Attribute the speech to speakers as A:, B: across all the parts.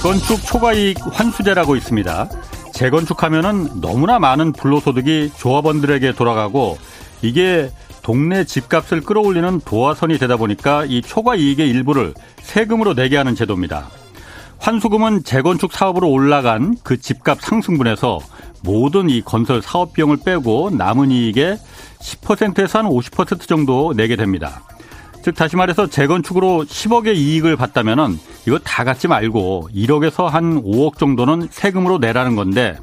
A: 재건축 초과이익 환수제라고 있습니다. 재건축하면은 너무나 많은 불로소득이 조합원들에게 돌아가고 이게 동네 집값을 끌어올리는 도화선이 되다 보니까 이 초과 이익의 일부를 세금으로 내게 하는 제도입니다. 환수금은 재건축 사업으로 올라간 그 집값 상승분에서 모든 이 건설 사업 비용을 빼고 남은 이익의 10%에서 한 50% 정도 내게 됩니다. 즉 다시 말해서 재건축으로 10억의 이익을 받다면은 이거 다 갖지 말고 1억에서 한 5억 정도는 세금으로 내라는 건데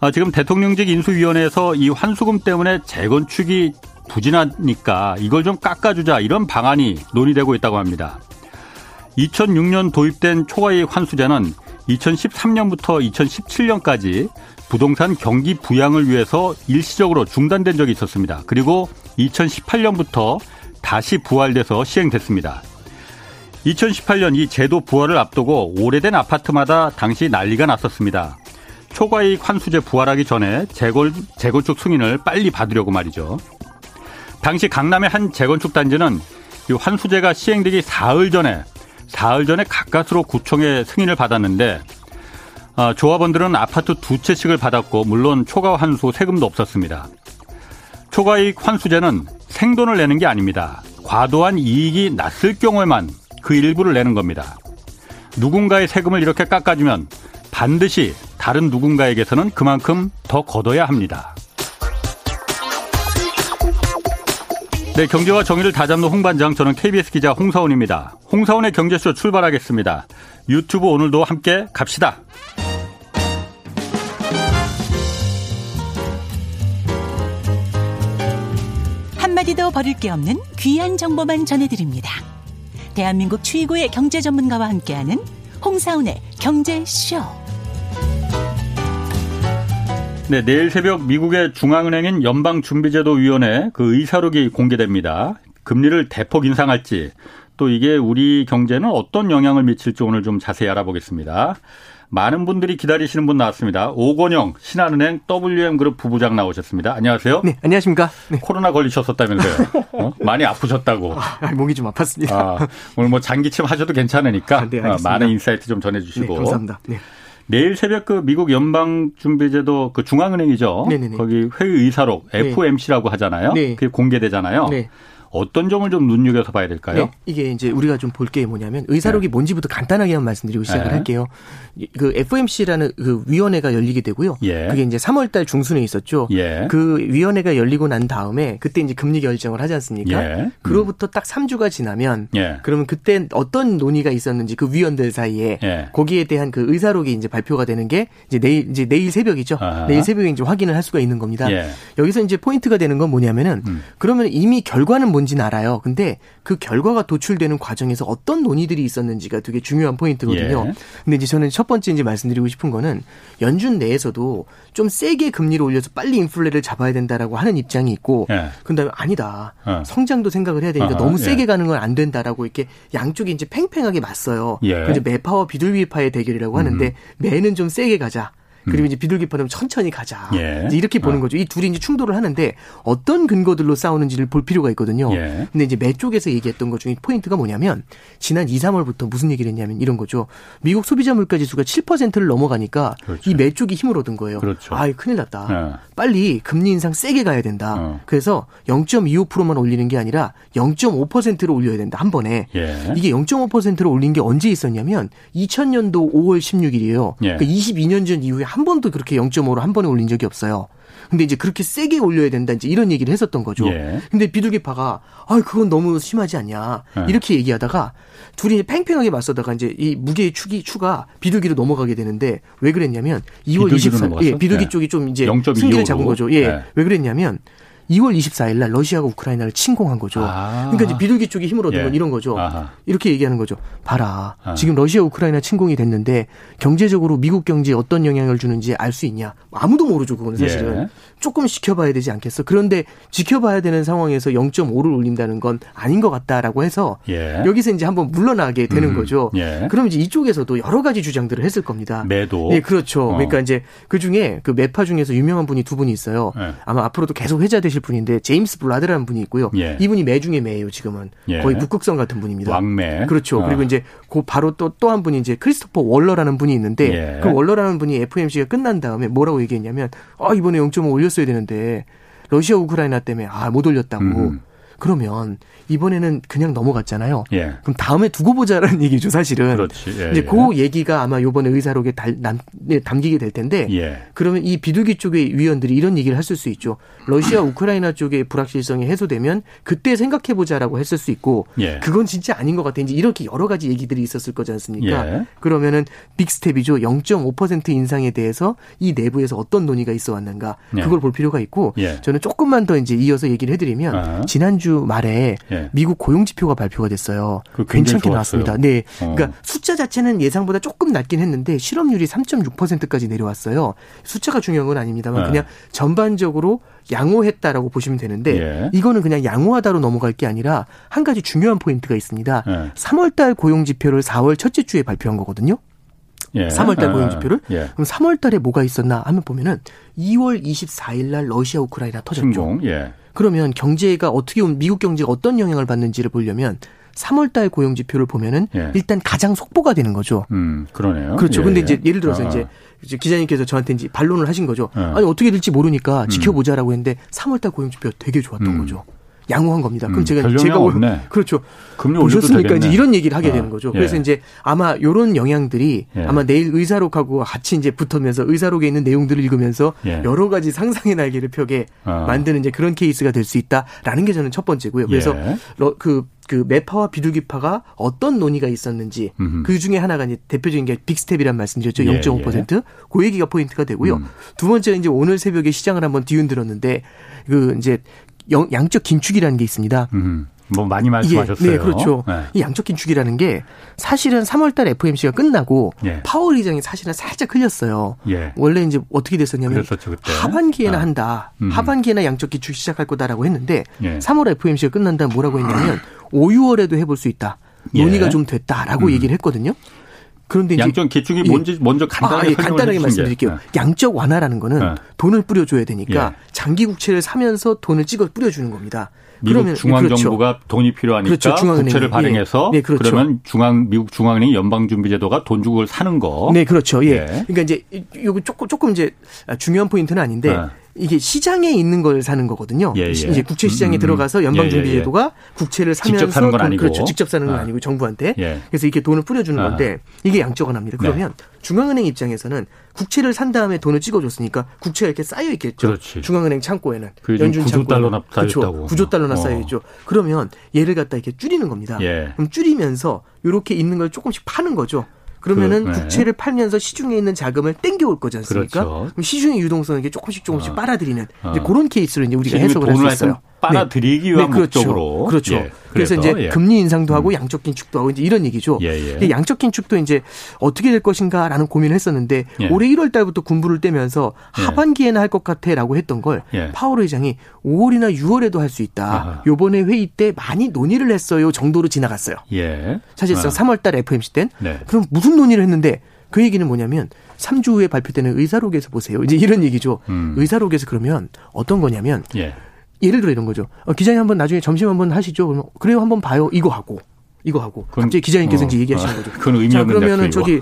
A: 아, 지금 대통령직 인수위원회에서 이 환수금 때문에 재건축이 부진하니까 이걸 좀 깎아주자 이런 방안이 논의되고 있다고 합니다. 2006년 도입된 초과이익 환수제는 2013년부터 2017년까지 부동산 경기 부양을 위해서 일시적으로 중단된 적이 있었습니다. 그리고 2018년부터 다시 부활돼서 시행됐습니다. 2018년 이 제도 부활을 앞두고 오래된 아파트마다 당시 난리가 났었습니다. 초과이익 환수제 부활하기 전에 재건, 재건축 승인을 빨리 받으려고 말이죠. 당시 강남의 한 재건축 단지는 이 환수제가 시행되기 사흘 전에 사흘 전에 가까스로 구청에 승인을 받았는데 어, 조합원들은 아파트 두 채씩을 받았고 물론 초과 환수 세금도 없었습니다. 초과이익 환수제는 생돈을 내는 게 아닙니다. 과도한 이익이 났을 경우에만 그 일부를 내는 겁니다. 누군가의 세금을 이렇게 깎아주면 반드시 다른 누군가에게서는 그만큼 더 걷어야 합니다. 네, 경제와 정의를 다잡는 홍반장, 저는 KBS 기자 홍사원입니다. 홍사원의 경제쇼 출발하겠습니다. 유튜브 오늘도 함께 갑시다.
B: 한마디도 버릴 게 없는 귀한 정보만 전해드립니다. 대한민국 최고의 경제 전문가와 함께하는 홍사운의 경제쇼.
A: 네, 내일 새벽 미국의 중앙은행인 연방준비제도위원회 그 의사록이 공개됩니다. 금리를 대폭 인상할지 또 이게 우리 경제는 어떤 영향을 미칠지 오늘 좀 자세히 알아보겠습니다. 많은 분들이 기다리시는 분 나왔습니다. 오건영 신한은행 WM그룹 부부장 나오셨습니다. 안녕하세요.
C: 네, 안녕하십니까. 네.
A: 코로나 걸리셨었다면서요. 어? 많이 아프셨다고.
C: 아, 목이 좀 아팠습니다. 아,
A: 오늘 뭐 잔기침 하셔도 괜찮으니까 아, 네, 어, 많은 insight 좀 전해주시고. 네,
C: 감사합니다. 네.
A: 내일 새벽 그 미국 연방준비제도 그 중앙은행이죠. 네네네. 거기 회의 의사록 FOMC라고 하잖아요. 네. 그게 공개되잖아요. 네. 어떤 점을 좀 눈여겨서 봐야 될까요? 네,
C: 이게 이제 우리가 좀 볼 게 뭐냐면 의사록이 네. 뭔지부터 간단하게만 말씀드리고 시작을 네. 할게요. 그 FOMC라는 그 위원회가 열리게 되고요. 예. 그게 이제 3월달 중순에 있었죠. 예. 그 위원회가 열리고 난 다음에 그때 이제 금리 결정을 하지 않습니까? 예. 음. 그로부터 딱 3주가 지나면 예. 그러면 그때 어떤 논의가 있었는지 그 위원들 사이에 예. 거기에 대한 그 의사록이 이제 발표가 되는 게 이제 내일 이제 내일 새벽이죠. 아하. 내일 새벽에 이제 확인을 할 수가 있는 겁니다. 예. 여기서 이제 포인트가 되는 건 뭐냐면은 음. 그러면 이미 결과는 뭔지는 알아요. 근데 그 결과가 도출되는 과정에서 어떤 논의들이 있었는지가 되게 중요한 포인트거든요. 예. 근데 이제 저는 첫 번째 이제 말씀드리고 싶은 거는 연준 내에서도 좀 세게 금리를 올려서 빨리 인플레를 잡아야 된다라고 하는 입장이 있고 예. 그다음에 아니다. 어. 성장도 생각을 해야 되니까 어 너무 세게 예. 가는 건 안 된다라고 이렇게 양쪽이 이제 팽팽하게 맞서요. 예. 그래서 매파와 비둘기파의 대결이라고 하는데 음. 매는 좀 세게 가자. 그리고 음. 이제 비둘기파는 천천히 가자. 예. 이렇게 보는 어. 거죠. 이 둘이 이제 충돌을 하는데 어떤 근거들로 싸우는지를 볼 필요가 있거든요. 예. 근데 이제 매 쪽에서 얘기했던 것 중에 포인트가 뭐냐면 지난 2, 3월부터 무슨 얘기를 했냐면 이런 거죠. 미국 소비자 물가 지수가 7%를 넘어가니까 그렇죠. 이매 쪽이 힘을 얻은 거예요. 그렇죠. 아, 큰일 났다. 예. 빨리 금리 인상 세게 가야 된다. 어. 그래서 0.25%만 올리는 게 아니라 0.5%로 올려야 된다. 한 번에. 예. 이게 0.5%로 올린 게 언제 있었냐면 2000년도 5월 16일이에요. 예. 그러니까 22년 전 이후에 한 번도 그렇게 0.5로 한 번에 올린 적이 없어요. 근데 이제 그렇게 세게 올려야 된다 이제 이런 얘기를 했었던 거죠. 예. 근데 비둘기파가 아 그건 너무 심하지 않냐 예. 이렇게 얘기하다가 둘이 팽팽하게 맞서다가 이제 이 무게의 축이 추가 비둘기로 넘어가게 되는데 왜 그랬냐면 2월 24일 예, 비둘기 예. 쪽이 좀 이제 승기를 잡은 거죠. 예. 예. 왜 그랬냐면 2월 24일 날 러시아가 우크라이나를 침공한 거죠. 아. 그러니까 이제 비둘기 쪽이 힘을 얻은 예. 건 이런 거죠. 아하. 이렇게 얘기하는 거죠. 봐라. 아. 지금 러시아 우크라이나 침공이 됐는데 경제적으로 미국 경제에 어떤 영향을 주는지 알 수 있냐? 아무도 모르죠. 그거는 사실은. 예. 조금 지켜봐야 되지 않겠어? 그런데 지켜봐야 되는 상황에서 0.5를 올린다는 건 아닌 것 같다라고 해서 예. 여기서 이제 한번 물러나게 되는 음. 거죠. 예. 그럼 이제 이쪽에서도 여러 가지 주장들을 했을 겁니다.
A: 매도.
C: 예, 그렇죠. 어. 그러니까 이제 그 중에 그 매파 중에서 유명한 분이 두 분이 있어요. 예. 아마 앞으로도 계속 회자되실 아실 분인데 제임스 블라드라는 분이 있고요. 예. 이분이 매 중에 매예요. 지금은 예. 거의 북극성 같은 분입니다.
A: 왕매.
C: 그렇죠. 어. 그리고 이제 그 바로 또 또 한 분이 이제 크리스토퍼 월러라는 분이 있는데 예. 그 월러라는 분이 FMC가 끝난 다음에 뭐라고 얘기했냐면 아 이번에 0.5 올렸어야 되는데 러시아 우크라이나 때문에 아 못 올렸다고. 음. 그러면 이번에는 그냥 넘어갔잖아요. 예. 그럼 다음에 두고 보자라는 얘기죠, 사실은.
A: 그렇지. 예,
C: 이제 예. 그 얘기가 아마 요번에 의사록에 달, 남, 네, 담기게 될 텐데 예. 그러면 이 비둘기 쪽의 위원들이 이런 얘기를 했을 수 있죠. 러시아 우크라이나 쪽의 불확실성이 해소되면 그때 생각해 보자라고 했을 수 있고 예. 그건 진짜 아닌 것 같아. 이제 이렇게 여러 가지 얘기들이 있었을 거지 않습니까? 예. 그러면은 big step이죠. 0.5% 인상에 대해서 이 내부에서 어떤 논의가 있어 왔는가 그걸 볼 필요가 있고 저는 조금만 더 이제 이어서 얘기를 해드리면 아. 지난주 말에 예. 미국 고용 지표가 발표가 됐어요. 괜찮게 좋았어요. 나왔습니다. 네. 어. 그러니까 숫자 자체는 예상보다 조금 낮긴 했는데 실업률이 3.6%까지 내려왔어요. 숫자가 중요한 건 아닙니다만 예. 그냥 전반적으로 양호했다라고 보시면 되는데 예. 이거는 그냥 양호하다로 넘어갈 게 아니라 한 가지 중요한 포인트가 있습니다. 예. 3월 달 고용 지표를 4월 첫째 주에 발표한 거거든요. 예. 3월달 고용 지표를. 예. 그럼 3월달에 뭐가 있었나 하면 보면은 2월 24일 날 러시아 우크라이나 터졌죠.
A: 침공. 예.
C: 그러면 경제가 어떻게 미국 경제가 어떤 영향을 받는지를 보려면 3월달 고용 지표를 보면은 예. 일단 가장 속보가 되는 거죠.
A: 음, 그러네요.
C: 그렇죠. 예, 근데 이제 예를 들어서 아. 이제 기자님께서 저한테 이제 반론을 하신 거죠. 예. 아니 어떻게 될지 모르니까 음. 지켜보자라고 했는데 3월달 고용 지표 가 되게 좋았던 음. 거죠. 양호한 겁니다. 그럼 음, 제가 제가
A: 없네.
C: 그렇죠.
A: 금리
C: 보셨습니까? 이제 이런 얘기를 하게 어. 되는 거죠. 그래서 예. 이제 아마 요런 영향들이 예. 아마 내일 의사록하고 같이 이제 붙으면서 의사록에 있는 내용들을 읽으면서 예. 여러 가지 상상의 날개를 펴게 어. 만드는 이제 그런 케이스가 될 수 있다라는 게 저는 첫 번째고요. 그래서 예. 그, 그 매파와 비둘기파가 어떤 논의가 있었는지 음흠. 그 중에 하나가 이제 대표적인 게 big step이란 말씀드렸죠. 0.5%. 예, 그 얘기가 포인트가 되고요. 음. 두 번째는 이제 오늘 새벽에 시장을 한번 뒤흔들었는데 그 이제 영, 양적 긴축이라는 게 있습니다.
A: 음. 뭐 많이 말씀하셨어요.
C: 네, 그렇죠. 네. 이 양적 긴축이라는 게 사실은 3월달 FOMC가 끝나고 예. 파월 의장이 사실은 살짝 흘렸어요. 예. 원래 이제 어떻게 됐었냐면 그랬었죠, 하반기에나 아. 한다. 음. 하반기에나 양적 긴축 시작할 거다라고 했는데 예. 3월 FOMC가 끝난 다음 뭐라고 했냐면 5, 6월에도 해볼 수 있다. 논의가 예. 좀 됐다라고 음. 얘기를 했거든요.
A: 그런데 이제 양적 기축이 뭔지 먼저 간단하게, 아, 예,
C: 간단하게 말씀드릴게요. 네. 양적 완화라는 거는 네. 돈을 뿌려줘야 되니까 예. 장기 국채를 사면서 돈을 찍어 뿌려주는 겁니다.
A: 미국 그러면, 중앙정부가 그렇죠. 돈이 필요하니까 그렇죠. 국채를 발행해서 예. 네, 그렇죠. 그러면 중앙 미국 중앙은행 연방준비제도가 돈 주고 사는 거.
C: 네, 그렇죠. 예. 예. 그러니까 이제 이거 조금 조금 이제 중요한 포인트는 아닌데 네. 이게 시장에 있는 걸 사는 거거든요. 예, 예. 이제 국채 시장에 음, 들어가서 연방준비제도가 예, 예, 예. 국채를 사면서
A: 직접 사는 건 아니고
C: 그렇죠. 직접 사는 건 아. 니고 정부한테. 그래서 이렇게 돈을 뿌려주는 아. 건데 이게 양적 완화입니다. 그러면 네. 중앙은행 입장에서는 국채를 산 다음에 돈을 찍어줬으니까 국채가 이렇게 쌓여 있겠죠.
A: 그렇지.
C: 중앙은행 창고에는
A: 연준 9조 달러나 쌓였다고.
C: 그렇죠. 9조 달러나 어. 쌓여 있죠. 그러면 얘를 갖다 이렇게 줄이는 겁니다. 그럼 줄이면서 이렇게 있는 걸 조금씩 파는 거죠. 그러면은 그, 네. 국채를 팔면서 시중에 있는 자금을 땡겨올 거지 않습니까? 그렇죠. 그럼 시중의 유동성을 이게 조금씩 조금씩 어. 빨아들이는 어. 이제 그런 케이스로 이제 우리가 해석을 할 수 있어요.
A: 빨아들이기 위한
C: 네, 그렇죠.
A: 목적으로.
C: 그렇죠. 예, 그래서, 그래서, 이제 예. 금리 인상도 하고 음. 양적 긴축도 하고 이제 이런 얘기죠. 예, 예. 양적 긴축도 이제 어떻게 될 것인가라는 고민을 했었는데 예. 올해 1월 달부터 군부를 떼면서 예. 하반기에는 할 것 같아라고 했던 걸 파월 의장이 5월이나 6월에도 할 수 있다. 아하. 요번에 회의 때 많이 논의를 했어요 정도로 지나갔어요. 사실상 아. 3월 달 FMC 땐 네. 그럼 무슨 논의를 했는데 그 얘기는 뭐냐면 3주 후에 발표되는 의사록에서 보세요. 이제 이런 얘기죠. 음. 의사록에서 그러면 어떤 거냐면 예. 예를 들어 이런 거죠. 어, 기자님 한번 나중에 점심 한번 하시죠. 그러면 그래요 한번 봐요. 이거 하고. 이거 하고 갑자기 기자님께서 어, 이제 얘기하시는 거죠.
A: 그건 의미 자,
C: 그러면은 저기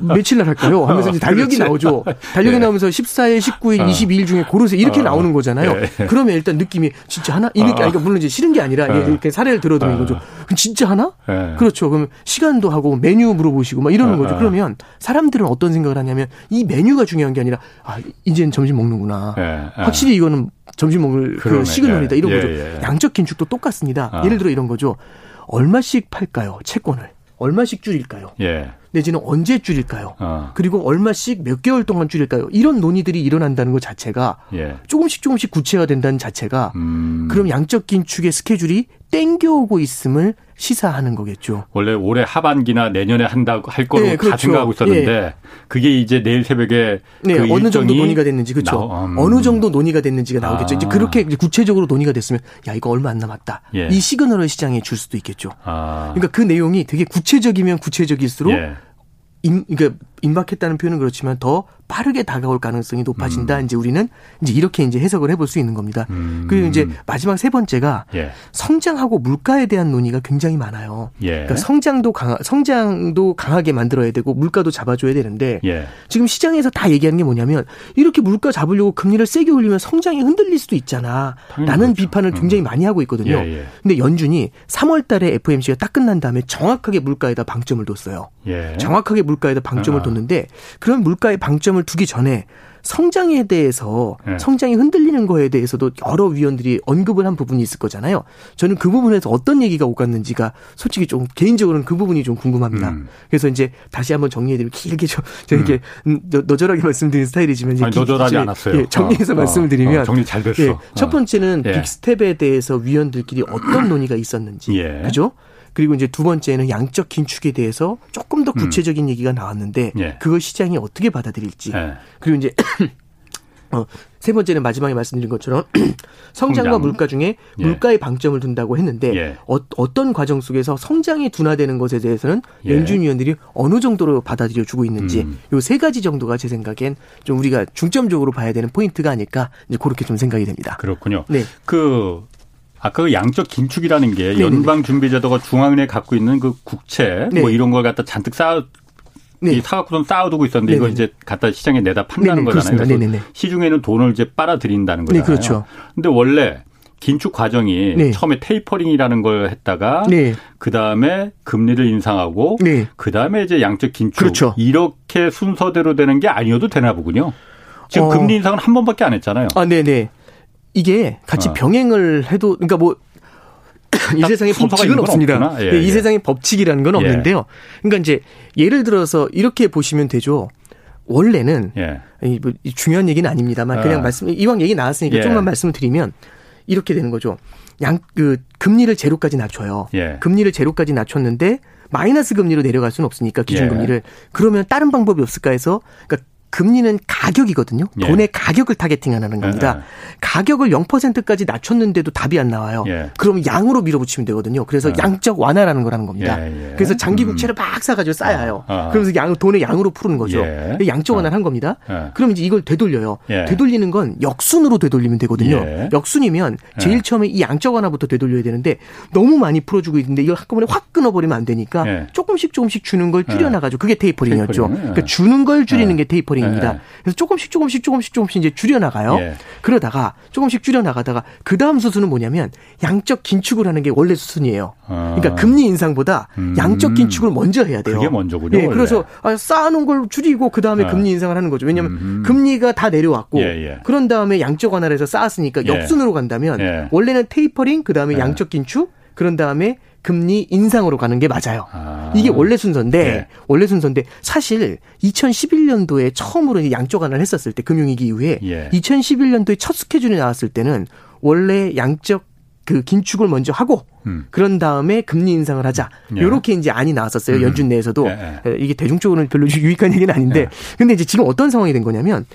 C: 며칠 날 할까요? 하면서 이제 달력이 나오죠. 달력이 네. 나오면서 14일, 19일, 어. 22일 중에 고르세요. 이렇게 어. 나오는 거잖아요. 네. 그러면 일단 느낌이 진짜 하나? 이 느낌, 어. 그러니까 물론 이제 싫은 게 아니라 네. 이렇게 사례를 들어드리는 거죠. 그럼 진짜 하나? 네. 그렇죠. 그럼 시간도 하고 메뉴 물어보시고 막 이러는 거죠. 그러면 사람들은 어떤 생각을 하냐면 이 메뉴가 중요한 게 아니라 아, 이제는 점심 먹는구나. 확실히 이거는 점심 먹을 그 시그널이다. 이런 예, 거죠. 예. 양적 긴축도 똑같습니다. 아. 예를 들어 이런 거죠. 얼마씩 팔까요? 채권을. 얼마씩 줄일까요?
A: 예.
C: 내지는 언제 줄일까요? 어. 그리고 얼마씩 몇 개월 동안 줄일까요? 이런 논의들이 일어난다는 것 자체가 예. 조금씩 조금씩 구체화 된다는 자체가 음. 그럼 양적 긴축의 스케줄이 땡겨오고 있음을 시사하는 거겠죠.
A: 원래 올해 하반기나 내년에 한다고 할 거로 네, 그렇죠. 다 생각하고 있었는데 예. 그게 이제 내일 새벽에
C: 네, 그 어느 정도 논의가 됐는지 그렇죠. 나, 음. 어느 정도 논의가 됐는지가 나오겠죠. 아. 이제 그렇게 구체적으로 논의가 됐으면 야 이거 얼마 안 남았다. 예. 이 시그널을 시장에 줄 수도 있겠죠. 아. 그러니까 그 내용이 되게 구체적이면 구체적일수록 예. 임, 그러니까 임박했다는 표현은 그렇지만 더 빠르게 다가올 가능성이 높아진다. 음. 이제 우리는 이제 이렇게 이제 해석을 해볼 수 있는 겁니다. 음. 그리고 이제 마지막 세 번째가 예. 성장하고 물가에 대한 논의가 굉장히 많아요. 예. 그러니까 성장도 강 성장도 강하게 만들어야 되고 물가도 잡아줘야 되는데 예. 지금 시장에서 다 얘기하는 게 뭐냐면 이렇게 물가 잡으려고 금리를 세게 올리면 성장이 흔들릴 수도 있잖아. 라는 그렇죠. 비판을 음. 굉장히 많이 하고 있거든요. 예, 예. 근데 연준이 3월 달에 FOMC가 딱 끝난 다음에 정확하게 물가에다 방점을 뒀어요. 예. 정확하게 물가에다 방점을 아. 뒀는데 그런 물가에 방점을 두기 전에 성장에 대해서 네. 성장이 흔들리는 거에 대해서도 여러 위원들이 언급을 한 부분이 있을 거잖아요. 저는 그 부분에서 어떤 얘기가 오갔는지가 솔직히 좀 개인적으로는 그 부분이 좀 궁금합니다. 음. 그래서 이제 다시 한번 정리해드리면 길게 저, 저 이렇게 음. 너절하게 말씀드린 스타일이지만
A: 아니, 너절하지 않았어요.
C: 예, 정리해서 어, 말씀을 드리면
A: 어, 정리 잘 됐어.
C: 예, 첫 번째는 예. 빅스텝에 대해서 위원들끼리 어떤 논의가 있었는지, 예. 그죠? 그리고 이제 두 번째는 양적 긴축에 대해서 조금 더 음. 구체적인 음. 얘기가 나왔는데 예. 그걸 시장이 어떻게 받아들일지. 예. 그리고 이제 어, 세 번째는 마지막에 말씀드린 것처럼 성장과 성장. 물가 중에 예. 물가에 방점을 둔다고 했는데 예. 어, 떤 과정 속에서 성장이 둔화되는 것에 대해서는 예. 연준 위원들이 어느 정도로 받아들여 주고 있는지 음. 요 세 가지 정도가 제 생각엔 좀 우리가 중점적으로 봐야 되는 포인트가 아닐까 이제 그렇게 좀 생각이 됩니다.
A: 그렇군요. 네. 그 아까 그 양적 긴축이라는 게 연방 준비제도가 중앙은행에 갖고 있는 그 국채 네. 뭐 이런 걸 갖다 잔뜩 쌓아 네. 이 사갖고선 쌓아두고 있었는데 네네. 이거 이제 갖다 시장에 내다 판다는. 거잖아요. 그래서 네네. 시중에는 돈을 이제 빨아들인다는 거잖아요. 네, 그렇죠. 근데 원래 긴축 과정이 네. 처음에 tapering이라는 걸 했다가 네. 그 다음에 금리를 인상하고 네. 그 다음에 이제 양적 긴축 그렇죠. 이렇게 순서대로 되는 게 아니어도 되나 보군요. 지금 어. 금리 인상은 한 번밖에 안 했잖아요.
C: 아, 네 네. 이게 같이 어. 병행을 해도 그러니까 뭐 이 세상에 법칙은 없습니다. 예, 이 예. 세상에 법칙이라는 건 예. 없는데요. 그러니까 이제 예를 들어서 이렇게 보시면 되죠. 원래는 예. 뭐 중요한 얘기는 아닙니다만 그냥 아. 말씀 이왕 얘기 나왔으니까 예. 조금만 말씀을 드리면 이렇게 되는 거죠. 양 그 금리를 제로까지 낮춰요. 예. 금리를 제로까지 낮췄는데 마이너스 금리로 내려갈 수는 없으니까 기준 금리를 그러면 다른 방법이 없을까 해서 그러니까 금리는 가격이거든요. 예. 돈의 가격을 타겟팅하는 겁니다. 예, 예. 가격을 0%까지 낮췄는데도 답이 안 나와요. 예. 그럼 양으로 밀어붙이면 되거든요. 그래서 예. 양적 완화라는 거라는 겁니다. 예, 그래서 장기 음. 국채를 막 사가지고 쌓아요. 아, 아. 그러면서 양 돈의 양으로 푸는 거죠. 양적 완화를 한 겁니다. 그럼 이제 이걸 되돌려요. 되돌리는 건 역순으로 되돌리면 되거든요. 역순이면 제일 처음에 이 양적 완화부터 되돌려야 되는데 너무 많이 풀어주고 있는데 이걸 한꺼번에 확 끊어버리면 안 되니까 조금씩 조금씩 주는 걸 줄여나가죠. 그게 tapering이었죠. 그러니까 주는 걸 줄이는 게 테이퍼링. 상황입니다. 네. 그래서 조금씩 조금씩 조금씩 조금씩 이제 줄여 나가요. 예. 그러다가 조금씩 줄여 나가다가 그 다음 수순은 뭐냐면 양적 긴축을 하는 게 원래 수순이에요. 아. 그러니까 금리 인상보다 음. 양적 긴축을 먼저 해야 돼요.
A: 그게 먼저군요. 예.
C: 그래서 아, 쌓아놓은 걸 줄이고 그 다음에 아. 금리 인상을 하는 거죠. 왜냐하면 음. 금리가 다 내려왔고 예, 예. 그런 다음에 양적 완화를 해서 쌓았으니까 예. 역순으로 간다면 예. 원래는 테이퍼링 그 다음에 양적 긴축 그런 다음에 금리 인상으로 가는 게 맞아요. 아. 이게 원래 순서인데 네. 원래 순서인데 사실 2011년도에 처음으로 양쪽 완화를 했었을 때 금융위기 이후에 예. 2011년도에 첫 스케줄이 나왔을 때는 원래 양적 그 긴축을 먼저 하고 음. 그런 다음에 금리 인상을 하자. 예. 요렇게 이제 안이 나왔었어요. 음. 연준 내에서도. 예, 예. 이게 대중적으로는 별로 유익한 얘기는 아닌데. 예. 근데 이제 지금 어떤 상황이 된 거냐면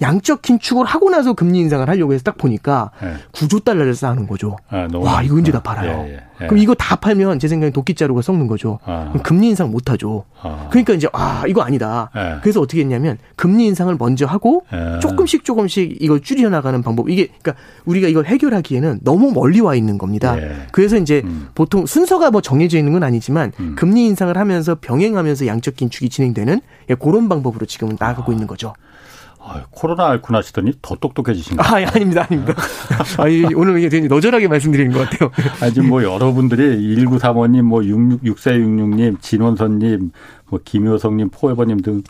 C: 양적 긴축을 하고 나서 금리 인상을 하려고 해서 딱 보니까 네. 9조 달러를 쌓는 거죠. 아, 와 이거 언제 다 팔아요. 예, 예, 예. 그럼 이거 다 팔면 제 생각엔 도끼자루가 썩는 거죠. 아. 금리 인상 못 하죠. 아. 그러니까 이제 아 이거 아니다. 예. 그래서 어떻게 했냐면 금리 인상을 먼저 하고 예. 조금씩 조금씩 이걸 줄여 나가는 방법. 이게 그러니까 우리가 이걸 해결하기에는 너무 멀리 와 있는 겁니다. 예. 그래서 이제 음. 보통 순서가 뭐 정해져 있는 건 아니지만 음. 금리 인상을 하면서 병행하면서 양적 긴축이 진행되는 그런 방법으로 지금은 나아가고 아. 있는 거죠.
A: 아, 코로나 앓고 나시더니 더 똑똑해지신 거예요.
C: 아, 예, 아닙니다, 아닙니다. 아, 오늘 이게 되게 너절하게 말씀드리는 것 같아요.
A: 아, 지금 뭐 여러분들이 1935님, 뭐 66, 6466님, 진원선님, 뭐 김효성님, 포에버님 등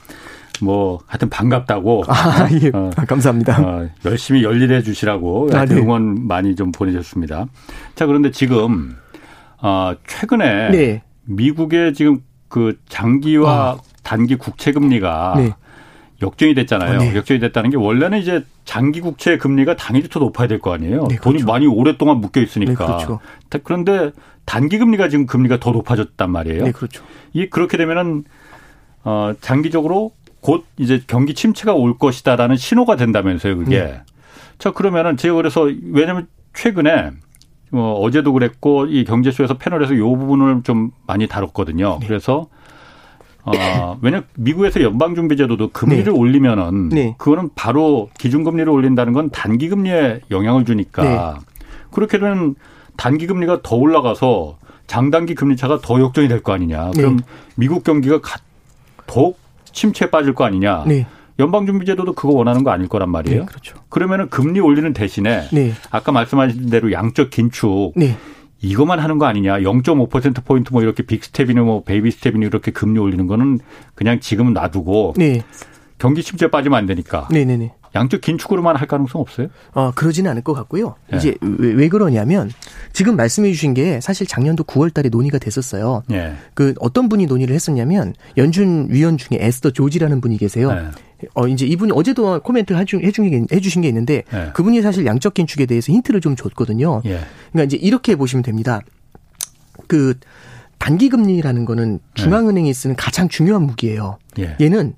A: 뭐 하여튼 반갑다고.
C: 아, 예. 어, 감사합니다. 어,
A: 열심히 열일해 주시라고 아, 네. 응원 많이 좀 보내셨습니다. 자, 그런데 지금 어, 최근에 네. 미국의 지금 그 장기와 어. 단기 국채 금리가 네. 역전이 됐잖아요. 어, 네. 역전이 됐다는 게 원래는 이제 장기 국채 금리가 더 높아야 될 거 아니에요. 네, 그렇죠. 돈이 많이 오랫동안 묶여 있으니까. 네, 그렇죠. 그런데 단기 금리가 지금 금리가 더 높아졌단 말이에요.
C: 네, 그렇죠.
A: 이 그렇게 되면은 어 장기적으로 곧 이제 경기 침체가 올 것이다라는 신호가 된다면서요, 그게. 네. 자, 그러면은 제가 그래서 왜냐면 최근에 어, 어제도 그랬고 이 경제쇼에서 패널에서 요 부분을 좀 많이 다뤘거든요. 네. 그래서 어, 왜냐 미국에서 연방준비제도도 금리를 네. 올리면은 네. 그거는 바로 기준금리를 올린다는 건 단기금리에 영향을 주니까 네. 그렇게 되면 단기금리가 더 올라가서 장단기 금리 차가 더 역전이 될 거 아니냐. 그럼 네. 미국 경기가 더욱 침체에 빠질 거 아니냐. 네. 연방준비제도도 그거 원하는 거 아닐 거란 말이에요. 네, 그렇죠. 그러면은 금리 올리는 대신에 네. 아까 말씀하신 대로 양적 긴축 네. 이것만 하는 거 아니냐. 0.5% 포인트 뭐 이렇게 big step이니 뭐 baby step이니 이렇게 금리 올리는 거는 그냥 지금은 놔두고 네. 경기 침체에 빠지면 안 되니까. 네 네 네. 양적 긴축으로만 할 가능성 없어요?
C: 어, 그러지는 않을 것 같고요. 네. 이제 왜, 왜, 그러냐면 지금 말씀해 주신 게 사실 작년도 9월 달에 논의가 됐었어요. 네. 그 어떤 분이 논의를 했었냐면 연준 위원 중에 에스더 조지라는 분이 계세요. 네. 어, 이제 이분이 어제도 코멘트 해주, 해준, 해주신 게 있는데 네. 그분이 사실 양적 긴축에 대해서 힌트를 좀 줬거든요. 예. 그러니까 이제 이렇게 보시면 됩니다. 그 단기 금리라는 거는 중앙은행이 쓰는 가장 중요한 무기예요. 예. 얘는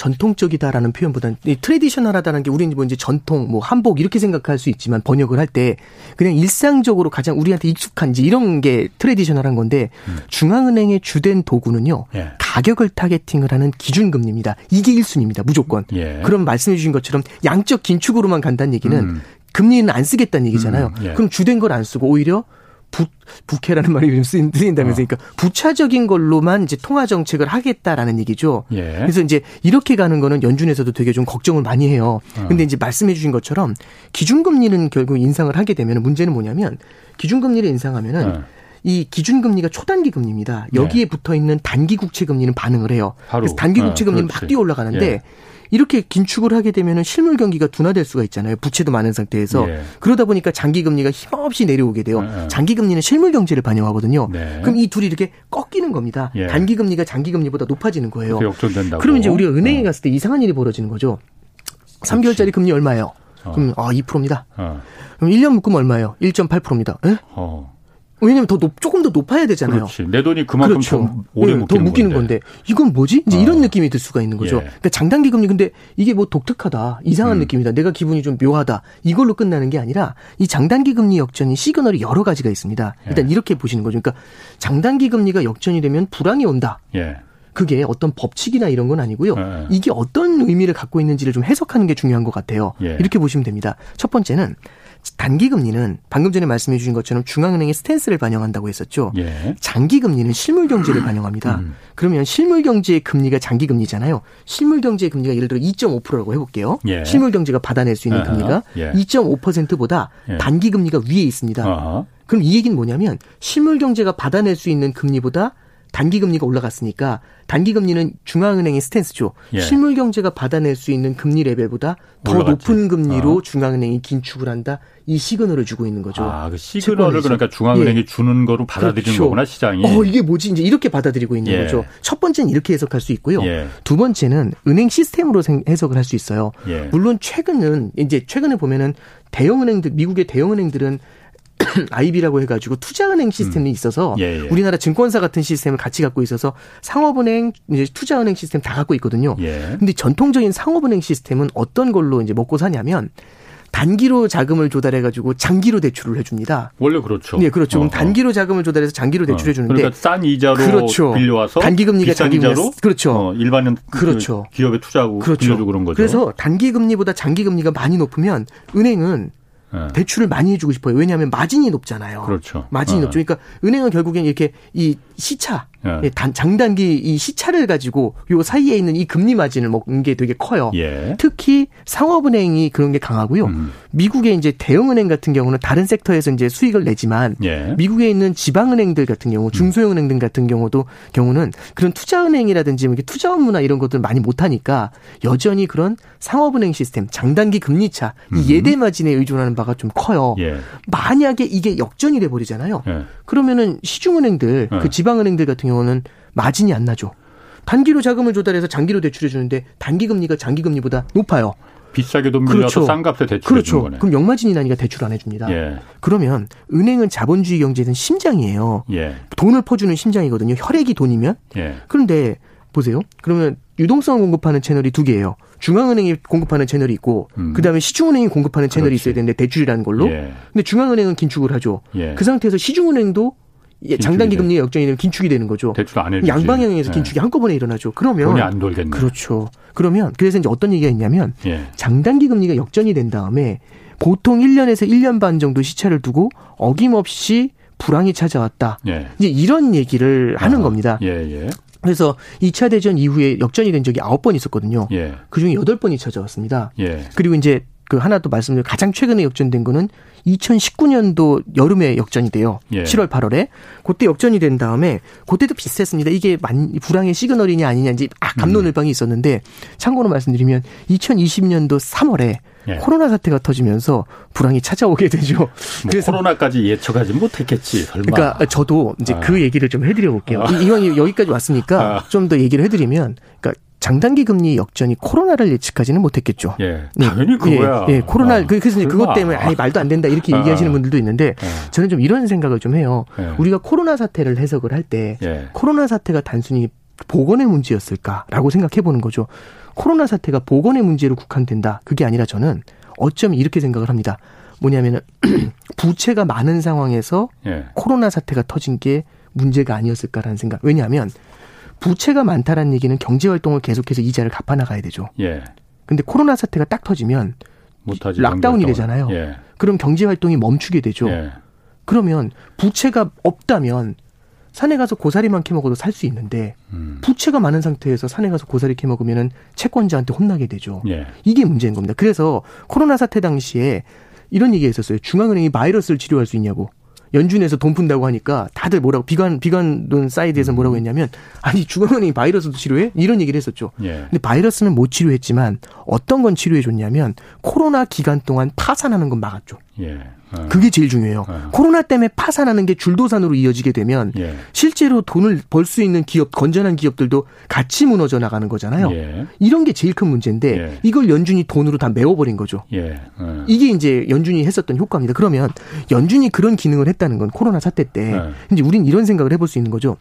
C: 전통적이다라는 표현보다는 이 트레디셔널하다는 게 우리는 뭐 이제 전통, 뭐 한복 이렇게 생각할 수 있지만 번역을 할 때 그냥 일상적으로 가장 우리한테 익숙한지 이런 게 traditional한 건데 음. 중앙은행의 주된 도구는요 예. 가격을 targeting을 하는 기준금리입니다. 이게 1순위입니다. 무조건. 예. 그럼 말씀해 주신 것처럼 양적 긴축으로만 간다는 얘기는 음. 금리는 안 쓰겠다는 얘기잖아요. 음. 예. 그럼 주된 걸 안 쓰고 오히려 부, 부캐라는 말이 요즘 쓰인다면서, 어. 그러니까 부차적인 걸로만 이제 통화 정책을 하겠다라는 얘기죠. 예. 그래서 이제 이렇게 가는 거는 연준에서도 되게 좀 걱정을 많이 해요. 어. 근데 이제 말씀해 주신 것처럼 기준금리는 결국 인상을 하게 되면 문제는 뭐냐면 기준금리를 인상하면은 어. 이 기준금리가 초단기 금리입니다. 여기에 네. 붙어 있는 단기 국채 금리는 반응을 해요. 바로. 그래서 단기 국채 금리는 막 뛰어 올라가는데 예. 이렇게 긴축을 하게 되면은 실물 경기가 둔화될 수가 있잖아요. 부채도 많은 상태에서 예. 그러다 보니까 장기 금리가 힘없이 내려오게 돼요. 예. 장기 금리는 실물 경제를 반영하거든요. 네. 그럼 이 둘이 이렇게 꺾이는 겁니다. 예. 단기 금리가 장기 금리보다 높아지는 거예요.
A: 역전된다고.
C: 그러면 이제 우리가 은행에 어. 갔을 때 이상한 일이 벌어지는 거죠. 3개월짜리 금리 얼마예요? 어. 그럼 아 2%입니다. 어. 그럼 1년 묶으면 얼마예요? 1.8%입니다. 예? 어. 왜냐면 더 높, 조금 더 높아야 되잖아요.
A: 그렇지. 내 돈이 그만큼 그렇죠. 더 오래 네, 더 묶이는 건데.
C: 건데. 이건 뭐지? 이제 어. 이런 느낌이 들 수가 있는 거죠. 예. 그러니까 장단기 금리 근데 이게 뭐 독특하다. 이상한 음. 느낌이다. 내가 기분이 좀 묘하다. 이걸로 끝나는 게 아니라 이 장단기 금리 역전이 시그널이 여러 가지가 있습니다. 일단 예. 이렇게 보시는 거죠. 그러니까 장단기 금리가 역전이 되면 불황이 온다. 예. 그게 어떤 법칙이나 이런 건 아니고요. 예. 이게 어떤 의미를 갖고 있는지를 좀 해석하는 게 중요한 것 같아요. 예. 이렇게 보시면 됩니다. 첫 번째는 단기 금리는 방금 전에 말씀해 주신 것처럼 중앙은행의 스탠스를 반영한다고 했었죠. 예. 장기 금리는 실물 경제를 반영합니다. 음. 그러면 실물 경제의 금리가 장기 금리잖아요. 실물 경제의 금리가 예를 들어 2.5%라고 해 볼게요. 예. 실물 경제가 받아낼 수 있는 금리가 예. 2.5%보다 예. 단기 금리가 위에 있습니다. 어허. 그럼 이 얘기는 뭐냐면 실물 경제가 받아낼 수 있는 금리보다 단기 금리가 올라갔으니까 단기 금리는 중앙은행의 스탠스죠. 예. 실물 경제가 받아낼 수 있는 금리 레벨보다 더 올라갔지. 높은 금리로 어. 중앙은행이 긴축을 한다. 이 시그널을 주고 있는 거죠.
A: 아, 그 시그널을 그러니까 중앙은행이 예. 주는 거로 받아들이는 그렇죠. 거구나 시장이.
C: 어, 이게 뭐지? 이제 이렇게 받아들이고 있는 예. 거죠. 첫 번째는 이렇게 해석할 수 있고요. 예. 두 번째는 은행 시스템으로 해석을 할 수 있어요. 예. 물론 최근은 이제 최근에 보면은 대형 은행들 미국의 대형 은행들은 아이비라고 해가지고 투자은행 시스템이 음. 있어서 예, 예. 우리나라 증권사 같은 시스템을 같이 갖고 있어서 상업은행, 이제 투자은행 시스템 다 갖고 있거든요. 예. 근데 전통적인 상업은행 시스템은 어떤 걸로 이제 먹고 사냐면 단기로 자금을 조달해가지고 장기로 대출을 해줍니다.
A: 원래 그렇죠.
C: 네, 그렇죠. 그럼 어, 어. 단기로 자금을 조달해서 장기로 대출해 주는데
A: 그러니까 싼 이자로 그렇죠. 빌려와서
C: 단기 금리가 자기 이자로
A: 그렇죠. 어, 일반은 그렇죠. 기업에 투자하고 그렇죠. 빌려주고 그런 거죠.
C: 그래서 단기 금리보다 장기 금리가 많이 높으면 은행은 네. 대출을 많이 해주고 싶어요. 왜냐하면 마진이 높잖아요.
A: 그렇죠.
C: 마진이 네. 높죠. 그러니까 은행은 결국엔 이렇게 이 시차, 예. 단, 장단기 이 시차를 가지고 요 사이에 있는 이 금리 마진을 먹는 게 되게 커요. 예. 특히 상업은행이 그런 게 강하고요. 음. 미국의 이제 대형은행 같은 경우는 다른 섹터에서 이제 수익을 내지만 예. 미국에 있는 지방은행들 같은 경우, 중소형은행들 같은 경우도 경우는 그런 투자은행이라든지 뭐 투자 업무나 이런 것들 많이 못하니까 여전히 그런 상업은행 시스템, 장단기 금리차, 이 음. 예대 마진에 의존하는 바가 좀 커요. 예. 만약에 이게 역전이 돼 버리잖아요. 예. 그러면은 시중은행들 그 예. 지방은행들 같은 경우는 마진이 안 나죠. 단기로 자금을 조달해서 장기로 대출해 주는데 단기 금리가 장기 금리보다 높아요.
A: 비싸게 돈 빌려서 그렇죠. 싼 값에 대출해 그렇죠. 주는 거네.
C: 그럼 역마진이 나니까 대출 안 해줍니다. 예. 그러면 은행은 자본주의 경제는 심장이에요. 예. 돈을 퍼주는 심장이거든요. 혈액이 돈이면. 예. 그런데 보세요. 그러면 유동성을 공급하는 채널이 두 개예요. 중앙은행이 공급하는 채널이 있고 음. 그다음에 시중은행이 공급하는 채널이 그렇지. 있어야 되는데 대출이라는 걸로. 예. 근데 중앙은행은 긴축을 하죠. 예. 그 상태에서 시중은행도 예, 장단기 금리 역전이 되면 긴축이 되는 거죠.
A: 대출 안 해주지.
C: 양방향에서 네. 긴축이 네. 한꺼번에 일어나죠. 그러면
A: 돈이 안 돌겠네.
C: 그렇죠. 그러면 그래서 이제 어떤 얘기가 있냐면 예. 장단기 금리가 역전이 된 다음에 보통 1년에서 1년 반 정도 시차를 두고 어김없이 불황이 찾아왔다. 예. 이제 이런 얘기를 하는 아, 겁니다. 예, 예. 그래서 2차 대전 이후에 역전이 된 적이 9번 있었거든요. 예. 그중에 8번이 찾아왔습니다. 예. 그리고 이제 그 하나 또 말씀드려 가장 최근에 역전된 거는 2019년도 여름에 역전이 돼요. 예. 7월 8월에 그때 역전이 된 다음에 그때도 비슷했습니다. 이게 만, 불황의 시그널이냐 아니냐 이제 아, 감론을방이 음. 있었는데 참고로 말씀드리면 2020년도 3월에 예. 코로나 사태가 터지면서 불황이 찾아오게 되죠. 뭐
A: 그래서 코로나까지 예측하지 못했겠지. 설마.
C: 그러니까 저도 이제 아. 그 얘기를 좀 해드려 볼게요. 아. 이왕 여기까지 왔으니까 아. 좀더 얘기를 해드리면, 그러니까 장단기 금리 역전이 코로나를 예측하지는 못했겠죠.
A: 예, 네. 당연히 그거야.
C: 예, 예 코로나 아, 그래서 이제 그것 때문에 아니 말도 안 된다 이렇게 아, 얘기하시는 분들도 있는데 예. 저는 좀 이런 생각을 좀 해요. 예. 우리가 코로나 사태를 해석을 할때 예. 코로나 사태가 단순히 보건의 문제였을까라고 생각해 보는 거죠. 코로나 사태가 보건의 문제로 국한된다. 그게 아니라 저는 어쩌면 이렇게 생각을 합니다. 뭐냐면은 부채가 많은 상황에서 예. 코로나 사태가 터진 게 문제가 아니었을까라는 생각. 왜냐하면 부채가 많다라는 얘기는 경제 활동을 계속해서 이자를 갚아 나가야 되죠. 예. 근데 코로나 사태가 딱 터지면 못하지, lockdown이 되잖아요. 예. 그럼 경제 활동이 멈추게 되죠. 예. 그러면 부채가 없다면 산에 가서 고사리만 캐 먹어도 살 수 있는데 음. 부채가 많은 상태에서 산에 가서 고사리 캐 먹으면은 채권자한테 혼나게 되죠. 예. 이게 문제인 겁니다. 그래서 코로나 사태 당시에 이런 얘기가 있었어요. 중앙은행이 바이러스를 치료할 수 있냐고. 연준에서 돈 푼다고 하니까 다들 뭐라고 비관 비관론 사이드에서 뭐라고 음. 했냐면 아니 중앙은행이 바이러스도 치료해 이런 얘기를 했었죠. 예. 근데 바이러스는 못 치료했지만 어떤 건 치료해 줬냐면 코로나 기간 동안 파산하는 건 막았죠. 예. 어. 그게 제일 중요해요. 어. 코로나 때문에 파산하는 게 줄도산으로 이어지게 되면 예. 실제로 돈을 벌 수 있는 기업, 건전한 기업들도 같이 무너져 나가는 거잖아요. 예. 이런 게 제일 큰 문제인데 예. 이걸 연준이 돈으로 다 메워버린 거죠. 예. 어. 이게 이제 연준이 했었던 효과입니다. 그러면 연준이 그런 기능을 했다는 건 코로나 사태 때 예. 이제 우린 이런 생각을 해볼 수 있는 거죠.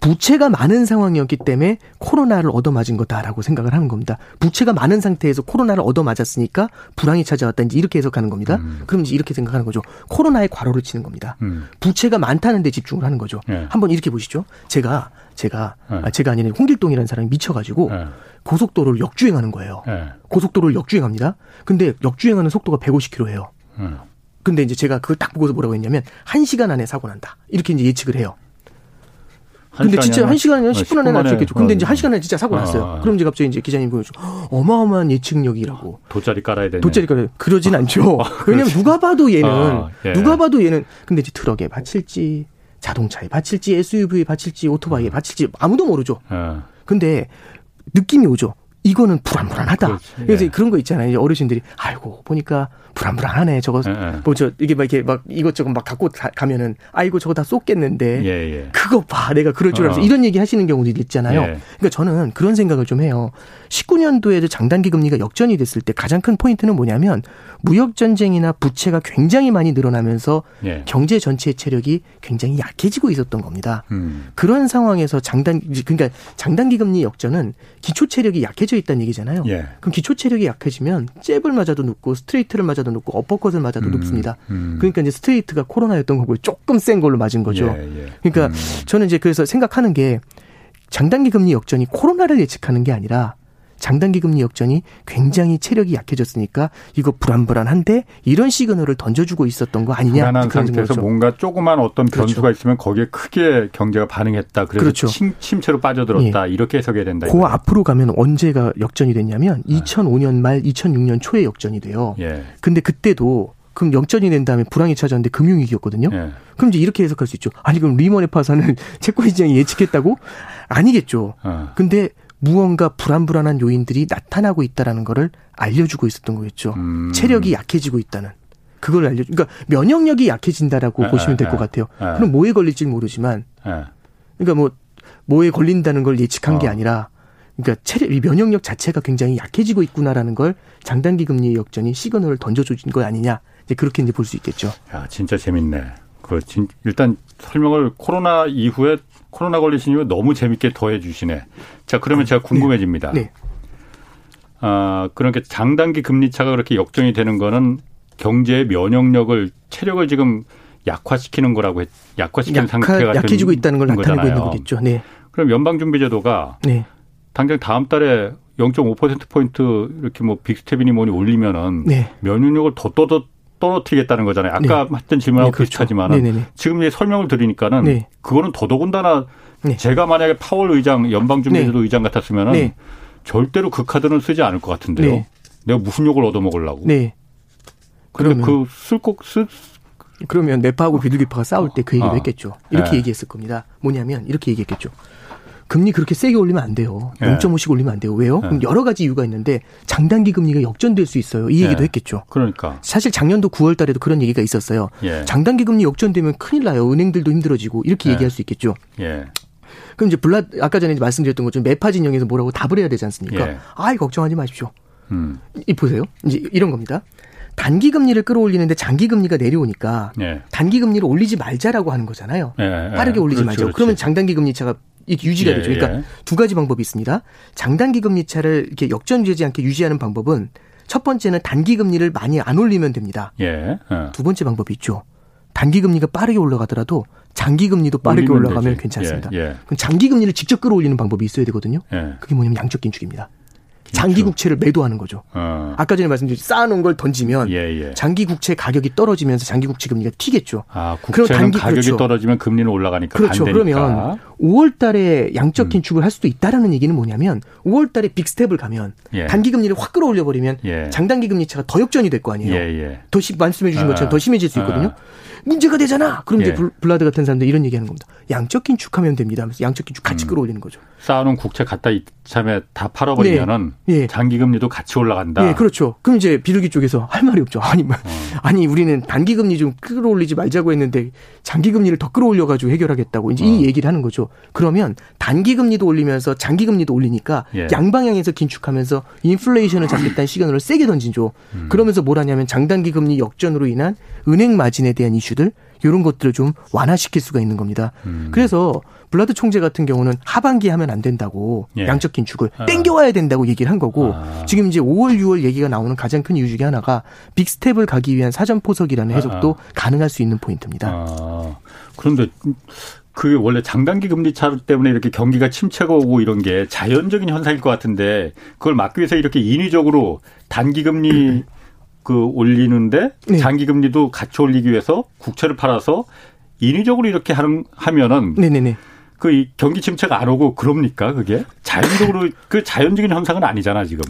C: 부채가 많은 상황이었기 때문에 코로나를 얻어맞은 거다라고 생각을 하는 겁니다. 부채가 많은 상태에서 코로나를 얻어맞았으니까 불황이 찾아왔다 이제 이렇게 해석하는 겁니다. 음. 그럼 이제 이렇게 생각하는 거죠. 코로나의 과로를 치는 겁니다. 음. 부채가 많다는 데 집중을 하는 거죠. 네. 한번 이렇게 보시죠. 제가 제가 네. 아, 제가 아니라 홍길동이라는 사람이 미쳐가지고 네. 고속도로를 역주행하는 거예요. 고속도로를 역주행합니다. 근데 역주행하는 속도가 150km예요. 근데 이제 제가 그걸 딱 보고서 뭐라고 했냐면 1시간 안에 사고 난다. 이렇게 이제 예측을 해요. 근데 진짜 한 시간이면 10분 안에 날수 있겠죠. 근데 이제 한 시간 안에 진짜 사고 아, 났어요. 아, 그럼 이제 갑자기 이제 기자님 보여줘. 어마어마한 예측력이라고.
A: 돗자리 깔아야 되네.
C: 돗자리 깔아야 그러진 않죠. 왜냐면 누가 봐도 얘는 아, 예. 누가 봐도 얘는 근데 이제 트럭에 받칠지 자동차에 받칠지 SUV에 받칠지 오토바이에 음. 받칠지 아무도 모르죠. 예. 근데 느낌이 오죠. 이거는 불안불안하다. 그렇지. 그래서 예. 그런 거 있잖아요. 어르신들이 아이고 보니까 불안불안하네. 저거 예, 예. 뭐저 이게 막 이렇게 막 이것저것 막 갖고 가, 면은 아이고 저거 다 쏟겠는데 예, 예. 그거 봐 내가 그럴 줄 알아서 어. 이런 얘기 하시는 경우도 있잖아요. 예. 그러니까 저는 그런 생각을 좀 해요. 19년도에도 장단기 금리가 역전이 됐을 때 가장 큰 포인트는 뭐냐면 무역 전쟁이나 부채가 굉장히 많이 늘어나면서 예. 경제 전체의 체력이 굉장히 약해지고 있었던 겁니다. 음. 그런 상황에서 장단 그러니까 장단기 금리 역전은 기초 체력이 약해 져 있다는 얘기잖아요. 예. 그럼 기초 체력이 약해지면 잽을 맞아도 눕고 스트레이트를 맞아도 눕고 어퍼컷을 맞아도 음. 눕습니다. 음. 그러니까 이제 스트레이트가 코로나였던 거고 조금 센 걸로 맞은 거죠. 예, 예. 그러니까 음. 저는 이제 그래서 생각하는 게 장단기 금리 역전이 코로나를 예측하는 게 아니라 장단기 금리 역전이 굉장히 체력이 약해졌으니까 이거 불안불안한데 이런 시그널을 던져주고 있었던 거 아니냐
A: 불안한 상태에서 거죠. 뭔가 조그만 어떤 그렇죠. 변수가 그렇죠. 있으면 거기에 크게 경제가 반응했다. 그래서 그렇죠. 침, 침체로 빠져들었다. 예. 이렇게 해석해야 된다.
C: 그 앞으로 가면 언제가 역전이 됐냐면 네. 2005년 말 2006년 초에 역전이 돼요. 예. 근데 그때도 그럼 역전이 된 다음에 불황이 찾아왔는데 금융위기였거든요. 예. 그럼 이제 이렇게 해석할 수 있죠. 아니 그럼 리먼의 파산을 채권 시장이 예측했다고? 아니겠죠. 어. 근데 무언가 불안불안한 요인들이 나타나고 있다라는 거를 알려주고 있었던 거겠죠. 음. 체력이 약해지고 있다는. 그걸 알려. 그러니까 면역력이 약해진다라고 에, 네, 보시면 될것 네, 같아요. 에. 네. 그럼 뭐에 걸릴지 모르지만, 에. 그러니까 뭐 뭐에 걸린다는 걸 예측한 어. 게 아니라, 그러니까 체력, 이 면역력 자체가 굉장히 약해지고 있구나라는 걸 장단기 금리 역전이 시그널을 던져준 거 아니냐. 이제 그렇게 이제 볼 수 있겠죠.
A: 야, 진짜 재밌네. 그 진, 일단 설명을 코로나 이후에 코로나 걸리신 이후 너무 재밌게 더해 주시네. 자, 그러면 제가 궁금해집니다. 네. 네. 아, 그러니까 장단기 금리 차가 그렇게 역전이 되는 거는 경제의 면역력을 체력을 지금 약화시키는 거라고 했, 약화시키는
C: 약화, 상태가 약해지고 있다는 걸 나타내고 있는 거겠죠. 네.
A: 그럼 연방준비제도가 네. 당장 다음 달에 0.5% 포인트 이렇게 뭐 빅스텝이니 뭐니 올리면은 네. 면역력을 더 떠더 떨어뜨리겠다는 거잖아요. 아까 네. 했던 질문하고 네, 그렇죠. 비슷하지만은 네, 네, 네. 지금 이제 설명을 드리니까는 네. 그거는 더더군다나 제가 만약에 파월 의장 연방준비제도 의장 같았으면은 절대로 그 카드는 쓰지 않을 것 같은데요. 내가 무슨 욕을 얻어먹으려고. 네. 그러면 그쓸꼭 쓸,
C: 그러면 네파하고 비둘기파가 싸울 때 그 얘기도 어. 했겠죠. 이렇게 네. 얘기했을 겁니다. 뭐냐면 이렇게 얘기했겠죠. 금리 그렇게 세게 올리면 안 돼요. 네. 0.5씩 올리면 안 돼요. 왜요? 네. 그럼 여러 가지 이유가 있는데 장단기 금리가 역전될 수 있어요. 이 얘기도 네. 했겠죠.
A: 그러니까.
C: 사실 작년도 9월 달에도 그런 얘기가 있었어요. 예. 장단기 금리 역전되면 큰일 나요. 은행들도 힘들어지고 이렇게 예. 얘기할 수 있겠죠. 예. 그럼 이제 블라 아까 전에 말씀드렸던 것처럼 매파 진영에서 뭐라고 답을 해야 되지 않습니까? 예. 아이 걱정하지 마십시오. 음. 이 보세요. 이제 이런 겁니다. 단기 금리를 끌어올리는데 장기 금리가 내려오니까 네. 단기 금리를 올리지 말자라고 하는 거잖아요. 네, 빠르게 올리지 그렇지, 말자. 그렇지. 그러면 장단기 금리 차가 이렇게 유지가 예, 되죠. 그러니까 예. 두 가지 방법이 있습니다. 장단기 금리 차를 이렇게 역전되지 않게 유지하는 방법은 첫 번째는 단기 금리를 많이 안 올리면 됩니다. 예. 어. 두 번째 방법이 있죠. 단기 금리가 빠르게 올라가더라도 장기 금리도 빠르게 올라가면 되지. 괜찮습니다. 예, 예. 그럼 장기 금리를 직접 끌어올리는 방법이 있어야 되거든요. 그게 뭐냐면 양적 긴축입니다. 장기 국채를 매도하는 거죠. 어. 아까 전에 말씀드린 쌓아놓은 걸 던지면 예, 예. 장기 국채 가격이 떨어지면서 장기 국채 금리가 튀겠죠.
A: 아, 국채는 단기, 가격이 그렇죠. 떨어지면 금리는 올라가니까
C: 그렇죠. 그러면 5월 달에 양적 음. 긴축을 음. 할 수도 있다라는 얘기는 뭐냐면 5월 달에 big step을 가면 예. 단기 금리를 확 끌어올려 버리면 예. 장단기 금리 차가 더 역전이 될 거 아니에요. 예, 예. 더 시, 말씀해 주신 아. 것처럼 더 심해질 수 있거든요. 아. 문제가 되잖아. 그럼 이제 예. 불라드 같은 사람들 이런 얘기하는 겁니다. 양적 긴축하면 됩니다. 하면서 양적 긴축 같이 음. 끌어올리는 거죠.
A: 쌓아놓은 국채 갖다 이참에 다 팔아버리면은 네. 네. 장기 금리도 같이 올라간다.
C: 네, 그렇죠. 그럼 이제 비둘기 쪽에서 할 말이 없죠. 아니, 뭐, 어. 아니 우리는 단기 금리 좀 끌어올리지 말자고 했는데 장기 금리를 더 끌어올려 가지고 해결하겠다고 이제 어. 이 얘기를 하는 거죠. 그러면 단기 금리도 올리면서 장기 금리도 올리니까 예. 양방향에서 긴축하면서 인플레이션을 잡겠다는 시간으로 세게 던진죠. 음. 그러면서 뭘 하냐면 장단기 금리 역전으로 인한 은행 마진에 대한 이슈들 이런 것들을 좀 완화시킬 수가 있는 겁니다. 음. 그래서 불라드 총재 같은 경우는 하반기에 하면 안 된다고 예. 양적 긴축을 아. 땡겨와야 된다고 얘기를 한 거고 아. 지금 이제 5월 6월 얘기가 나오는 가장 큰 이유 중에 하나가 big step을 가기 위한 사전 포석이라는 해석도 아. 가능할 수 있는 포인트입니다. 아.
A: 그런데 그게 원래 장단기 금리 차 때문에 이렇게 경기가 침체가 오고 이런 게 자연적인 현상일 것 같은데 그걸 막기 위해서 이렇게 인위적으로 단기 금리 그 올리는데 네. 장기 금리도 같이 올리기 위해서 국채를 팔아서 인위적으로 이렇게 하는 하면은 네네네. 그 경기 침체가 안 오고 그럽니까 그게 자연적으로 그 자연적인 현상은 아니잖아 지금.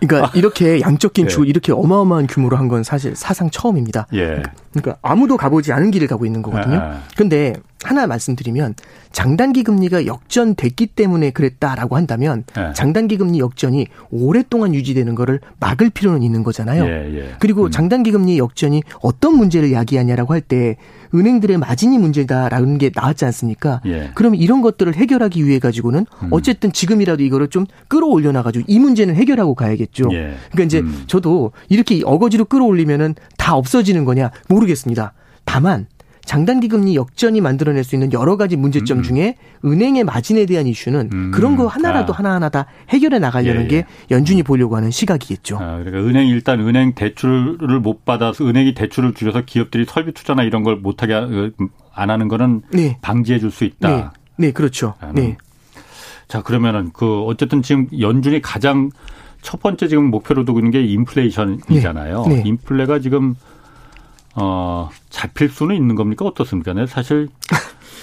C: 그러니까 아. 이렇게 양적 긴축 예. 이렇게 어마어마한 규모로 한 건 사실 사상 처음입니다. 예. 그러니까 아무도 가보지 않은 길을 가고 있는 거거든요. 아. 근데 하나 말씀드리면 장단기 금리가 역전됐기 때문에 그랬다라고 한다면 예. 장단기 금리 역전이 오랫동안 유지되는 거를 막을 필요는 있는 거잖아요. 예, 예. 그리고 음. 장단기 금리 역전이 어떤 문제를 야기하냐라고 할 때 은행들의 마진이 문제다라는 게 나왔지 않습니까? 예. 그러면 이런 것들을 해결하기 위해 가지고는 음. 어쨌든 지금이라도 이거를 좀 끌어올려 놔 가지고 이 문제는 해결하고 가야겠죠. 예. 그러니까 이제 음. 저도 이렇게 어거지로 끌어올리면은 다 없어지는 거냐 모르겠습니다. 다만 장단기 금리 역전이 만들어낼 수 있는 여러 가지 문제점 음. 중에 은행의 마진에 대한 이슈는 음. 그런 거 하나라도 아. 하나하나 다 해결해 나가려는 예, 예. 게 연준이 보려고 하는 시각이겠죠.
A: 아, 그러니까 은행 일단 은행 대출을 못 받아서 은행이 대출을 줄여서 기업들이 설비 투자나 이런 걸 못하게 안 하는 거는 네. 방지해 줄 수 있다.
C: 네, 네 그렇죠. 네.
A: 자 그러면은 그 어쨌든 지금 연준이 가장 첫 번째 지금 목표로 두고 있는 게 인플레이션이잖아요. 네. 네. 인플레가 지금 어, 잡힐 수는 있는 겁니까? 어떻습니까? 네, 사실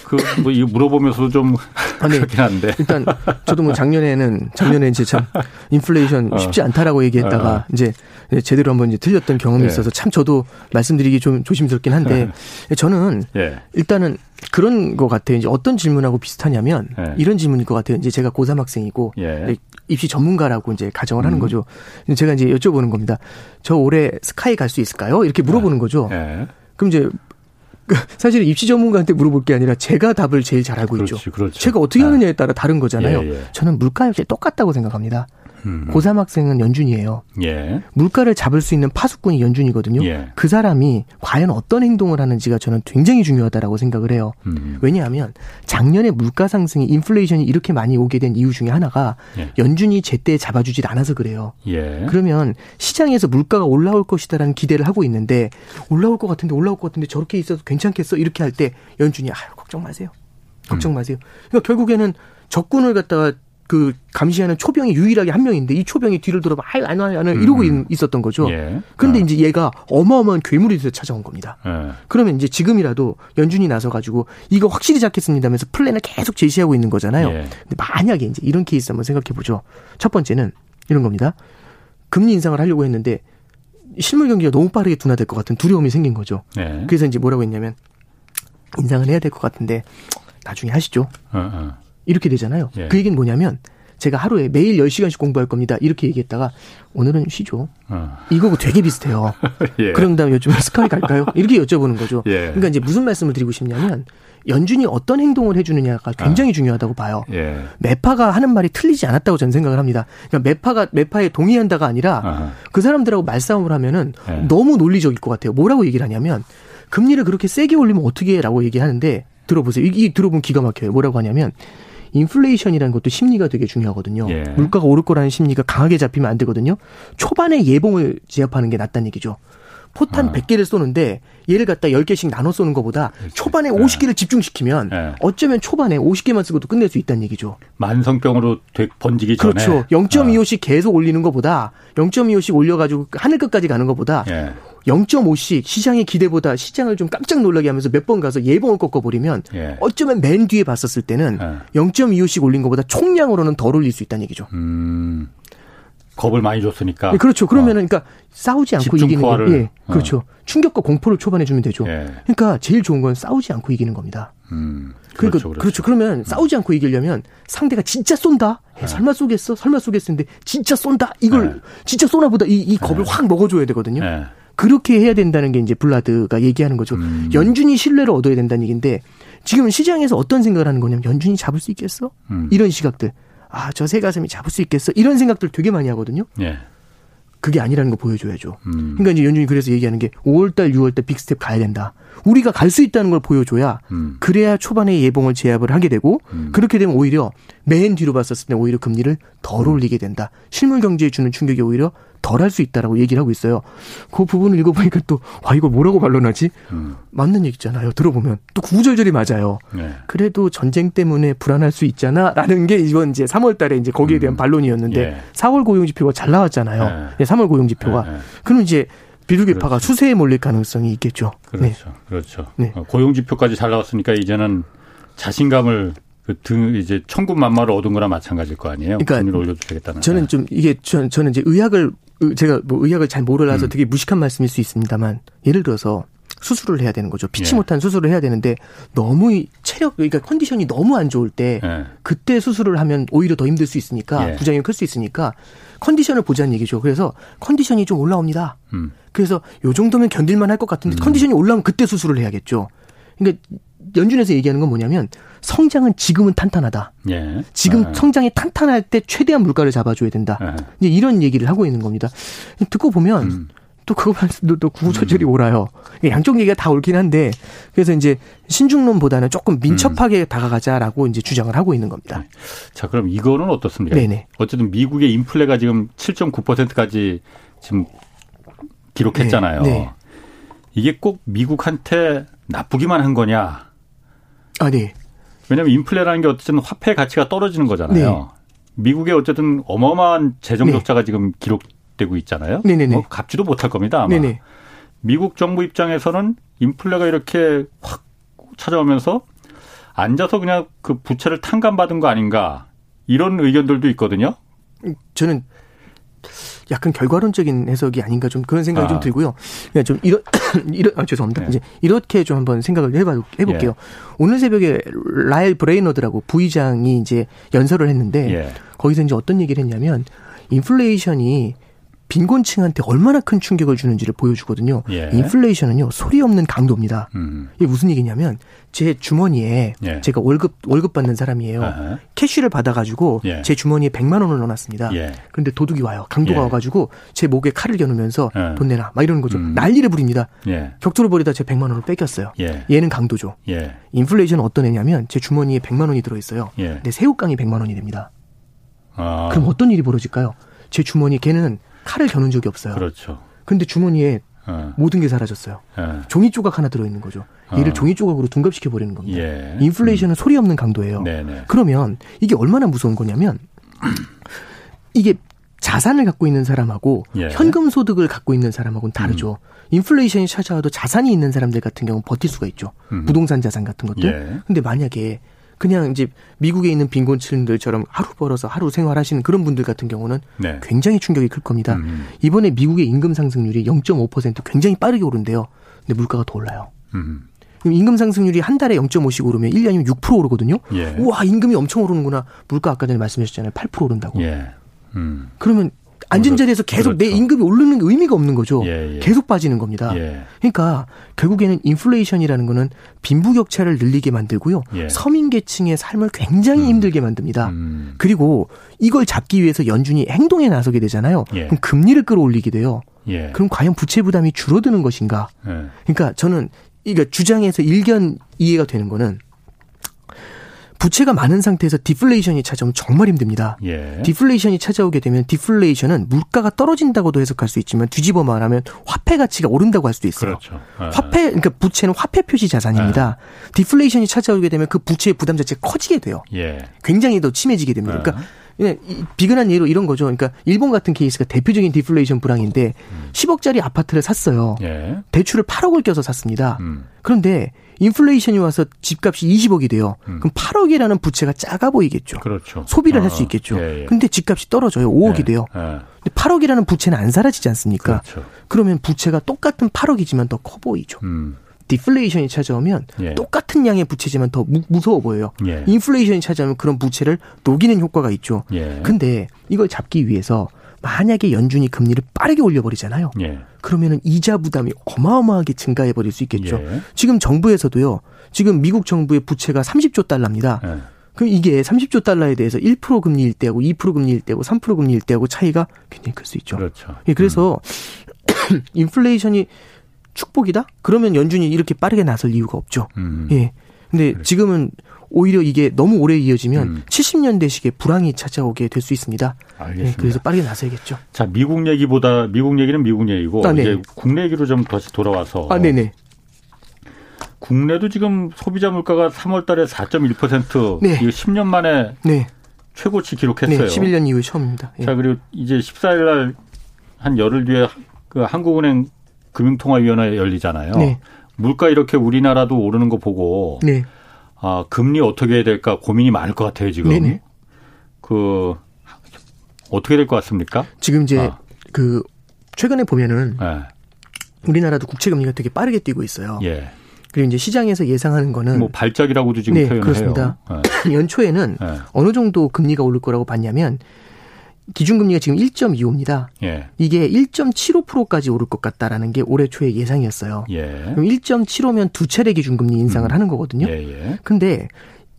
A: 그뭐 이거 물어보면서도 좀 아니, 그렇긴 한데
C: 일단 저도 뭐 작년에는 작년에 이제 참 인플레이션 어. 쉽지 않다라고 얘기했다가 어. 이제 제대로 한번 이제 틀렸던 경험이 예. 있어서 참 저도 말씀드리기 좀 조심스럽긴 한데 예. 저는 예. 일단은 그런 것 같아요. 이제 어떤 질문하고 비슷하냐면 예. 이런 질문일 것 같아요. 이제 제가 고3 학생이고 예. 입시 전문가라고 이제 가정을 하는 음. 거죠. 제가 이제 여쭤보는 겁니다. 저 올해 스카이 갈 수 있을까요? 이렇게 물어보는 거죠. 예. 그럼 이제 그 사실 입시 전문가한테 물어볼 게 아니라 제가 답을 제일 잘 알고 그렇지, 있죠. 그렇죠. 제가 어떻게 하느냐에 따라 다른 거잖아요. 예, 예. 저는 물가 역시 똑같다고 생각합니다. 음. 고3 학생은 연준이에요. 예. 물가를 잡을 수 있는 파수꾼이 연준이거든요. 예. 그 사람이 과연 어떤 행동을 하는지가 저는 굉장히 중요하다라고 생각을 해요. 음. 왜냐하면 작년에 물가 상승이 인플레이션이 이렇게 많이 오게 된 이유 중에 하나가 예. 연준이 제때 잡아주질 않아서 그래요. 예. 그러면 시장에서 물가가 올라올 것이다라는 기대를 하고 있는데 올라올 것 같은데 올라올 것 같은데 저렇게 있어도 괜찮겠어 이렇게 할 때 연준이 아 걱정 마세요. 걱정 음. 마세요. 그러니까 결국에는 적군을 갖다가 그 감시하는 초병이 유일하게 한 명인데 이 초병이 뒤를 돌아봐 아유 안 와요 안 와요 이러고 음. 있었던 거죠. 예. 그런데 아. 이제 얘가 어마어마한 괴물이 돼서 찾아온 겁니다. 예. 그러면 이제 지금이라도 연준이 나서 가지고 이거 확실히 잡겠습니다면서 플랜을 계속 제시하고 있는 거잖아요. 예. 근데 만약에 이제 이런 케이스 한번 생각해 보죠. 첫 번째는 이런 겁니다. 금리 인상을 하려고 했는데 실물 경기가 너무 빠르게 둔화될 것 같은 두려움이 생긴 거죠. 예. 그래서 이제 뭐라고 했냐면 인상을 해야 될 것 같은데 나중에 하시죠. 어, 어. 이렇게 되잖아요. 예. 그 얘기는 뭐냐면 제가 하루에 매일 10시간씩 공부할 겁니다. 이렇게 얘기했다가 오늘은 쉬죠. 어. 이거고 되게 비슷해요. 예. 그런 다음에 요즘 스카이 갈까요? 이렇게 여쭤보는 거죠. 예. 그러니까 이제 무슨 말씀을 드리고 싶냐면 연준이 어떤 행동을 해주느냐가 굉장히 아. 중요하다고 봐요. 예. 매파가 하는 말이 틀리지 않았다고 저는 생각을 합니다. 그러니까 매파가 매파에 동의한다가 아니라 아하. 그 사람들하고 말싸움을 하면은 예. 너무 논리적일 것 같아요. 뭐라고 얘기를 하냐면 금리를 그렇게 세게 올리면 어떻게 해라고 얘기하는데 들어보세요. 이, 이 들어보면 기가 막혀요. 뭐라고 하냐면 인플레이션이라는 것도 심리가 되게 중요하거든요. 예. 물가가 오를 거라는 심리가 강하게 잡히면 안 되거든요. 초반에 예봉을 제압하는 게 낫다는 얘기죠. 포탄 아. 100개를 쏘는데 얘를 갖다 10개씩 나눠 쏘는 것보다 그렇지. 초반에 50개를 집중시키면 네. 어쩌면 초반에 50개만 쓰고도 끝낼 수 있다는 얘기죠.
A: 만성병으로 번지기
C: 전에. 그렇죠. 0.25씩 아. 계속 올리는 것보다 0.25씩 올려가지고 하늘 끝까지 가는 것보다 네. 0.5씩 시장의 기대보다 시장을 좀 깜짝 놀라게 하면서 몇 번 가서 예봉을 꺾어버리면 예. 어쩌면 맨 뒤에 봤었을 때는 예. 0.25씩 올린 것보다 총량으로는 덜 올릴 수 있다는 얘기죠. 음.
A: 겁을 많이 줬으니까.
C: 네, 그렇죠. 그러면은 어. 그러니까 싸우지 않고 이기는 거. 예. 어. 그렇죠. 어. 충격과 공포를 초반에 주면 되죠. 예. 그러니까 제일 좋은 건 싸우지 않고 이기는 겁니다. 음. 그러니까 그렇죠, 그렇죠. 그렇죠. 그러면 음. 싸우지 않고 이기려면 상대가 진짜 쏜다. 네. 설마 쏘겠어? 설마 쏘겠는데 진짜 쏜다. 이걸 네. 진짜 쏘나 보다 이, 이 겁을 네. 확 먹어줘야 되거든요. 네. 그렇게 해야 된다는 게 이제 블라드가 얘기하는 거죠. 음. 연준이 신뢰를 얻어야 된다는 얘기인데 지금 시장에서 어떤 생각을 하는 거냐면 연준이 잡을 수 있겠어? 음. 이런 시각들. 아, 저 새 가슴이 잡을 수 있겠어? 이런 생각들 되게 많이 하거든요. 예. 그게 아니라는 거 보여줘야죠. 음. 그러니까 이제 연준이 그래서 얘기하는 게 5월달, 6월달 big step 가야 된다. 우리가 갈 수 있다는 걸 보여줘야 음. 그래야 초반에 예봉을 제압을 하게 되고 음. 그렇게 되면 오히려 맨 뒤로 봤었을 때 오히려 금리를 덜 음. 올리게 된다. 실물 경제에 주는 충격이 오히려 덜 할 수 있다라고 얘기를 하고 있어요. 그 부분을 읽어보니까 또, 와, 이거 뭐라고 반론하지? 음. 맞는 얘기잖아요. 들어보면. 또 구구절절히 맞아요. 네. 그래도 전쟁 때문에 불안할 수 있잖아. 라는 게 이번 이제 3월 달에 이제 거기에 대한 음. 반론이었는데, 예. 4월 고용지표가 잘 나왔잖아요. 네. 3월 고용지표가. 네. 그럼 이제 비둘기파가 그렇죠. 수세에 몰릴 가능성이 있겠죠.
A: 그렇죠. 네. 그렇죠. 네. 어, 고용지표까지 잘 나왔으니까 이제는 자신감을 그등 이제 천군만마를 얻은 거나 마찬가지일 거 아니에요. 그러니까 금리를 올려주겠다는.
C: 저는 좀 이게 저, 저는 이제 의학을 제가 뭐 의학을 잘 몰라서 음. 되게 무식한 말씀일 수 있습니다만 예를 들어서 수술을 해야 되는 거죠. 피치 예. 못한 수술을 해야 되는데 너무 체력 그러니까 컨디션이 너무 안 좋을 때 예. 그때 수술을 하면 오히려 더 힘들 수 있으니까 예. 부작용이 클 수 있으니까 컨디션을 보자는 얘기죠. 그래서 컨디션이 좀 올라옵니다. 음. 그래서 요 정도면 견딜만 할 것 같은데 음. 컨디션이 올라오면 그때 수술을 해야겠죠. 그러니까 연준에서 얘기하는 건 뭐냐면 성장은 지금은 탄탄하다. 예. 지금 아. 성장이 탄탄할 때 최대한 물가를 잡아줘야 된다. 아. 이제 이런 얘기를 하고 있는 겁니다. 듣고 보면 음. 또 그거 말씀도 또 구구절절이 음. 오라요. 양쪽 얘기가 다 옳긴 한데 그래서 이제 신중론보다는 조금 민첩하게 음. 다가가자라고 이제 주장을 하고 있는 겁니다. 네.
A: 자 그럼 이거는 어떻습니까? 네네. 어쨌든 미국의 인플레가 지금 7.9%까지 지금 기록했잖아요. 네. 네. 이게 꼭 미국한테 나쁘기만 한 거냐?
C: 아, 네.
A: 왜냐하면 인플레라는 게 어쨌든 화폐 가치가 떨어지는 거잖아요. 네. 미국에 어쨌든 어마어마한 재정 네. 적자가 네. 지금 기록되고 있잖아요. 네네네. 뭐 갚지도 못할 겁니다. 아마. 네네. 미국 정부 입장에서는 인플레가 이렇게 확 찾아오면서 앉아서 그냥 그 부채를 탕감받은 거 아닌가 이런 의견들도 있거든요.
C: 저는 약간 결과론적인 해석이 아닌가 좀 그런 생각이 아. 좀 들고요. 그냥 좀 이런 이런 아, 죄송합니다. 네. 이제 이렇게 좀 한번 생각을 해봐 해볼게요. 예. 오늘 새벽에 라엘 브레이너드라고 부의장이 이제 연설을 했는데 예. 거기서 이제 어떤 얘기를 했냐면 인플레이션이 빈곤층한테 얼마나 큰 충격을 주는지를 보여주거든요. 예. 인플레이션은요 소리 없는 강도입니다. 음. 이게 무슨 얘기냐면 제 주머니에 예. 제가 월급 월급 받는 사람이에요. 아하. 캐시를 받아가지고 예. 제 주머니에 100만 원을 넣어놨습니다. 예. 그런데 도둑이 와요. 강도가 예. 와가지고 제 목에 칼을 겨누면서 예. 돈 내놔 막 이러는 거죠. 음. 난리를 부립니다. 격투를 벌이다 제 100만 원을 뺏겼어요. 얘는 강도죠. 인플레이션은 어떤 애냐면 제 주머니에 100만 원이 들어있어요. 근데 새우깡이 100만 원이 됩니다. 아. 그럼 어떤 일이 벌어질까요? 제 주머니 걔는 칼을 겨눈 적이 없어요.
A: 그렇죠.
C: 근데 주머니에 어. 모든 게 사라졌어요. 어. 종이 조각 하나 들어있는 거죠. 얘를 어. 종이 조각으로 둔갑시켜 버리는 겁니다. 예. 인플레이션은 음. 소리 없는 강도예요. 네네. 그러면 이게 얼마나 무서운 거냐면 이게 자산을 갖고 있는 사람하고 예. 현금 소득을 갖고 있는 사람하고는 다르죠. 음. 인플레이션이 찾아와도 자산이 있는 사람들 같은 경우는 버틸 수가 있죠. 음. 부동산 자산 같은 것들. 예. 근데 만약에 그냥 이제 미국에 있는 빈곤층들처럼 하루 벌어서 하루 생활하시는 그런 분들 같은 경우는 네. 굉장히 충격이 클 겁니다. 음. 이번에 미국의 임금 상승률이 0.5% 굉장히 빠르게 오른대요. 근데 물가가 더 올라요. 음. 임금 상승률이 한 달에 0.5씩 오르면 1년이면 6% 오르거든요. 예. 우와, 임금이 엄청 오르는구나. 물가 아까 전에 말씀하셨잖아요. 8% 오른다고. 예. 음. 그러면 앉은 자리에서 계속 그렇죠. 내 임금이 오르는 의미가 없는 거죠. 예, 예. 계속 빠지는 겁니다. 예. 그러니까 결국에는 인플레이션이라는 거는 빈부격차를 늘리게 만들고요. 예. 서민 계층의 삶을 굉장히 음. 힘들게 만듭니다. 음. 그리고 이걸 잡기 위해서 연준이 행동에 나서게 되잖아요. 예. 그럼 금리를 끌어올리게 돼요. 예. 그럼 과연 부채 부담이 줄어드는 것인가? 그러니까 저는 이거 주장에서 일견 이해가 되는 거는 부채가 많은 상태에서 디플레이션이 찾아오면 정말 힘듭니다. 예. 디플레이션이 찾아오게 되면 디플레이션은 물가가 떨어진다고도 해석할 수 있지만 뒤집어 말하면 화폐 가치가 오른다고 할 수도 있어요. 그렇죠. 아. 화폐 그러니까 부채는 화폐 표시 자산입니다. 아. 디플레이션이 찾아오게 되면 그 부채의 부담 자체가 커지게 돼요. 예. 굉장히 더 심해지게 됩니다. 그러니까 아. 비근한 예로 이런 거죠. 그러니까 일본 같은 케이스가 대표적인 디플레이션 불황인데 음. 10억짜리 아파트를 샀어요. 예. 대출을 8억을 껴서 샀습니다. 음. 그런데 인플레이션이 와서 집값이 20억이 돼요. 음. 그럼 8억이라는 부채가 작아 보이겠죠.
A: 그렇죠.
C: 소비를 어, 할수 있겠죠. 예, 예. 근데 집값이 떨어져요. 5억이 예, 돼요. 예. 근데 8억이라는 부채는 안 사라지지 않습니까? 그렇죠. 그러면 부채가 똑같은 8억이지만 더 커 보이죠. 음. 디플레이션이 찾아오면 예. 똑같은 양의 부채지만 더 무, 서워 보여요. 예. 인플레이션이 찾아오면 그런 부채를 녹이는 효과가 있죠. 예. 근데 이걸 잡기 위해서 만약에 연준이 금리를 빠르게 올려버리잖아요. 예. 그러면은 이자 부담이 어마어마하게 증가해 버릴 수 있겠죠. 예. 지금 정부에서도요. 지금 미국 정부의 부채가 30조 달러입니다. 예. 그럼 이게 30조 달러에 대해서 1% 금리일 때하고 2% 금리일 때하고 3% 금리일 때하고 차이가 굉장히 클 수 있죠. 그렇죠. 예, 그래서 음. 인플레이션이 축복이다? 그러면 연준이 이렇게 빠르게 나설 이유가 없죠. 음. 예. 근데 그래. 지금은 오히려 이게 너무 오래 이어지면 음. 70년대식의 불황이 찾아오게 될 수 있습니다. 알겠습니다. 네, 그래서 빠르게 나서야겠죠.
A: 자, 미국 얘기보다 미국 얘기는 미국 얘기고 아, 네. 이제 국내 얘기로 좀 다시 돌아와서
C: 아, 네네.
A: 국내도 지금 소비자 물가가 3월 달에 4.1% 네. 이거 10년 만에 네. 최고치 기록했어요. 네,
C: 11년 이후 처음입니다.
A: 예. 자, 그리고 이제 14일 날 한 열흘 뒤에 그 한국은행 금융통화위원회 열리잖아요. 네. 물가 이렇게 우리나라도 오르는 거 보고 네. 아, 금리 어떻게 해야 될까 고민이 많을 것 같아요, 지금. 네네. 그, 어떻게 될 것 같습니까?
C: 지금 이제 아. 그, 최근에 보면은 네. 우리나라도 국채 금리가 되게 빠르게 뛰고 있어요. 예. 그리고 이제 시장에서 예상하는 거는
A: 뭐 발작이라고도 지금 네, 표현을
C: 그렇습니다. 네. 연초에는 네. 어느 정도 금리가 오를 거라고 봤냐면 기준금리가 지금 1.25입니다. 예. 이게 1.75%까지 오를 것 같다라는 게 올해 초의 예상이었어요. 예. 그럼 1.75면 두 차례 기준금리 인상을 음. 하는 거거든요. 예, 예. 근데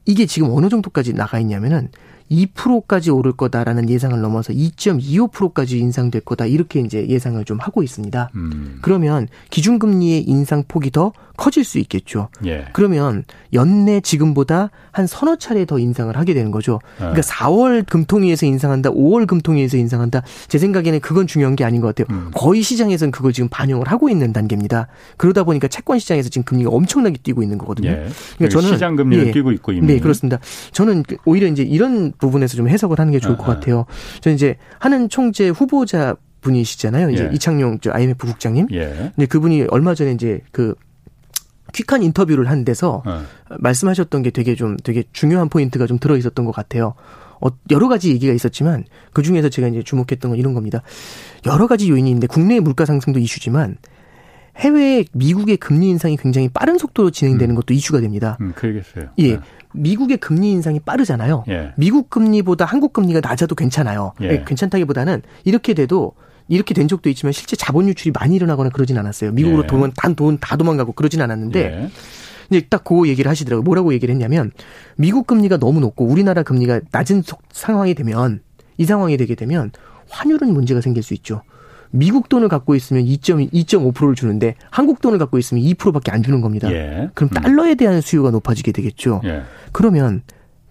C: 이게 지금 어느 정도까지 나가 있냐면은 2%까지 오를 거다라는 예상을 넘어서 2.25%까지 인상될 거다 이렇게 이제 예상을 좀 하고 있습니다. 음. 그러면 기준금리의 인상 폭이 더 커질 수 있겠죠. 예. 그러면 연내 지금보다 한 서너 차례 더 인상을 하게 되는 거죠. 예. 그러니까 4월 금통위에서 인상한다, 5월 금통위에서 인상한다. 제 생각에는 그건 중요한 게 아닌 것 같아요. 음. 거의 시장에서는 그걸 지금 반영을 하고 있는 단계입니다. 그러다 보니까 채권 시장에서 지금 금리가 엄청나게 뛰고 있는 거거든요. 예.
A: 그러니까 저는 시장 금리를 예. 뛰고 있고 이미.
C: 네, 그렇습니다. 저는 오히려 이제 이런 부분에서 좀 해석을 하는 게 좋을 것 아, 아. 같아요. 저는 이제 하는 총재 후보자 분이시잖아요. 이제 예. 이창용 저 IMF 국장님. 예. 근데 그분이 얼마 전에 이제 그 퀵한 인터뷰를 한 데서 어. 말씀하셨던 게 되게 좀 되게 중요한 포인트가 좀 들어 있었던 것 같아요. 어, 여러 가지 얘기가 있었지만 그 중에서 제가 이제 주목했던 건 이런 겁니다. 여러 가지 요인이 있는데 국내 물가 상승도 이슈지만 해외 미국의 금리 인상이 굉장히 빠른 속도로 진행되는 음. 것도 이슈가 됩니다.
A: 음, 그러겠어요.
C: 예. 네. 미국의 금리 인상이 빠르잖아요. 예. 미국 금리보다 한국 금리가 낮아도 괜찮아요. 예. 예. 괜찮다기보다는 이렇게 돼도 이렇게 된 적도 있지만 실제 자본 유출이 많이 일어나거나 그러진 않았어요. 미국으로 예. 돈, 단돈 다 도망가고 그러진 않았는데 예. 이제 딱그 얘기를 하시더라고요. 뭐라고 얘기를 했냐면 미국 금리가 너무 높고 우리나라 금리가 낮은 상황이 되면 이 상황이 되게 되면 환율은 문제가 생길 수 있죠. 미국 돈을 갖고 있으면 2.2.5%를 주는데 한국 돈을 갖고 있으면 2%밖에 안 주는 겁니다. 예. 그럼 음. 달러에 대한 수요가 높아지게 되겠죠. 예. 그러면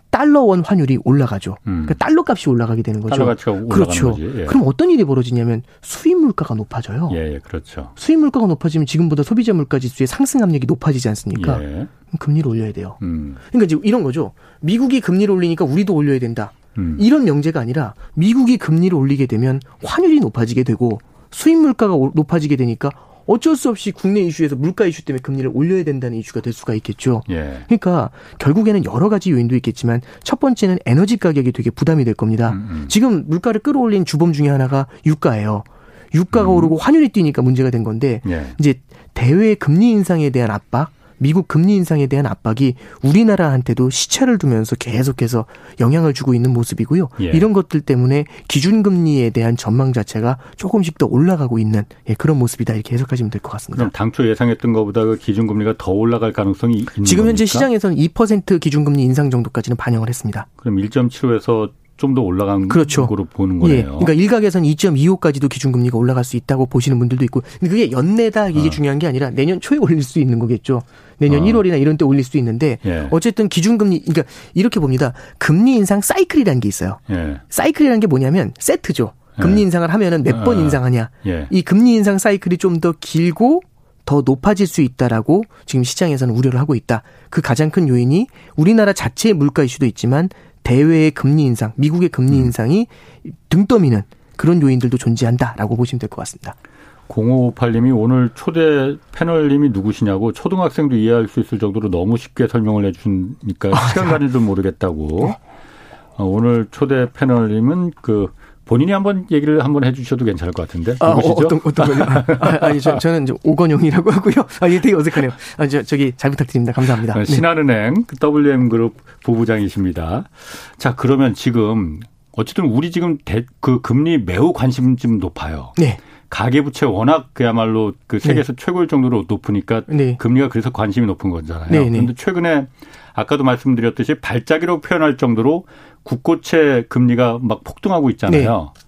C: 달러 원 환율이 올라가죠. 음. 그러니까 달러 값이 올라가게 되는 거죠.
A: 달러 가치가
C: 그렇죠.
A: 예.
C: 그럼 어떤 일이 벌어지냐면 수입 물가가 높아져요.
A: 예, 예, 그렇죠.
C: 수입 물가가 높아지면 지금보다 소비자 물가 지수의 상승 압력이 높아지지 않습니까? 예. 금리를 올려야 돼요. 음. 그러니까 이제 이런 거죠. 미국이 금리를 올리니까 우리도 올려야 된다. 음. 이런 명제가 아니라 미국이 금리를 올리게 되면 환율이 높아지게 되고 수입 물가가 높아지게 되니까 어쩔 수 없이 국내 이슈에서 물가 이슈 때문에 금리를 올려야 된다는 이슈가 될 수가 있겠죠. 예. 그러니까 결국에는 여러 가지 요인도 있겠지만 첫 번째는 에너지 가격이 되게 부담이 될 겁니다. 음, 음. 지금 물가를 끌어올린 주범 중에 하나가 유가예요. 유가가 음. 오르고 환율이 뛰니까 문제가 된 건데 예. 이제 대외 금리 인상에 대한 압박 미국 금리 인상에 대한 압박이 우리나라한테도 시차를 두면서 계속해서 영향을 주고 있는 모습이고요. 예. 이런 것들 때문에 기준금리에 대한 전망 자체가 조금씩 더 올라가고 있는 예, 그런 모습이다 이렇게 해석하시면 될 것 같습니다.
A: 그럼 당초 예상했던 것보다 그 기준금리가 더 올라갈 가능성이 있는
C: 지금 현재 시장에서는 2% 기준금리 인상 정도까지는 반영을 했습니다.
A: 그럼 1.75에서 좀 더 올라간 그렇죠. 거로 보는 거네요. 예.
C: 그러니까 일각에서는 2.25까지도 기준금리가 올라갈 수 있다고 보시는 분들도 있고 근데 그게 연내다 이게 어. 중요한 게 아니라 내년 초에 올릴 수 있는 거겠죠. 내년 어. 1월이나 이런 때 올릴 수 있는데 예. 어쨌든 기준금리 그러니까 이렇게 봅니다. 금리 인상 사이클이라는 게 있어요. 예. 사이클이라는 게 뭐냐면 세트죠. 금리 예. 인상을 하면은 몇번 어. 인상하냐. 예. 이 금리 인상 사이클이 좀 더 길고 더 높아질 수 있다라고 지금 시장에서는 우려를 하고 있다. 그 가장 큰 요인이 우리나라 자체의 물가 이슈도 있지만 대외의 금리 인상, 미국의 금리 음. 인상이 등 떠미는 그런 요인들도 존재한다라고 보시면 될 것 같습니다.
A: 0558님이 오늘 초대 패널님이 누구시냐고 초등학생도 이해할 수 있을 정도로 너무 쉽게 설명을 해주니까 아, 시간 가는 줄 모르겠다고. 네. 어, 오늘 초대 패널님은 그 본인이 한번 얘기를 한번 해주셔도 괜찮을 것 같은데.
C: 아, 어, 어떤, 어떤 거요? 아, 니 저, 저는 오건영이라고 하고요. 아, 이게 되게 어색하네요. 아, 저, 저기 잘 부탁드립니다. 감사합니다. 네.
A: 신한은행 그 WM그룹 부부장이십니다. 자, 그러면 지금 어쨌든 우리 지금 대, 그 금리 매우 관심 좀 높아요. 네. 가계부채 워낙 그야말로 그 세계에서 네. 최고일 정도로 높으니까 네. 금리가 그래서 관심이 높은 거잖아요. 네, 네. 그런데 최근에 아까도 말씀드렸듯이 발작이라고 표현할 정도로 국고채 금리가 막 폭등하고 있잖아요. 네.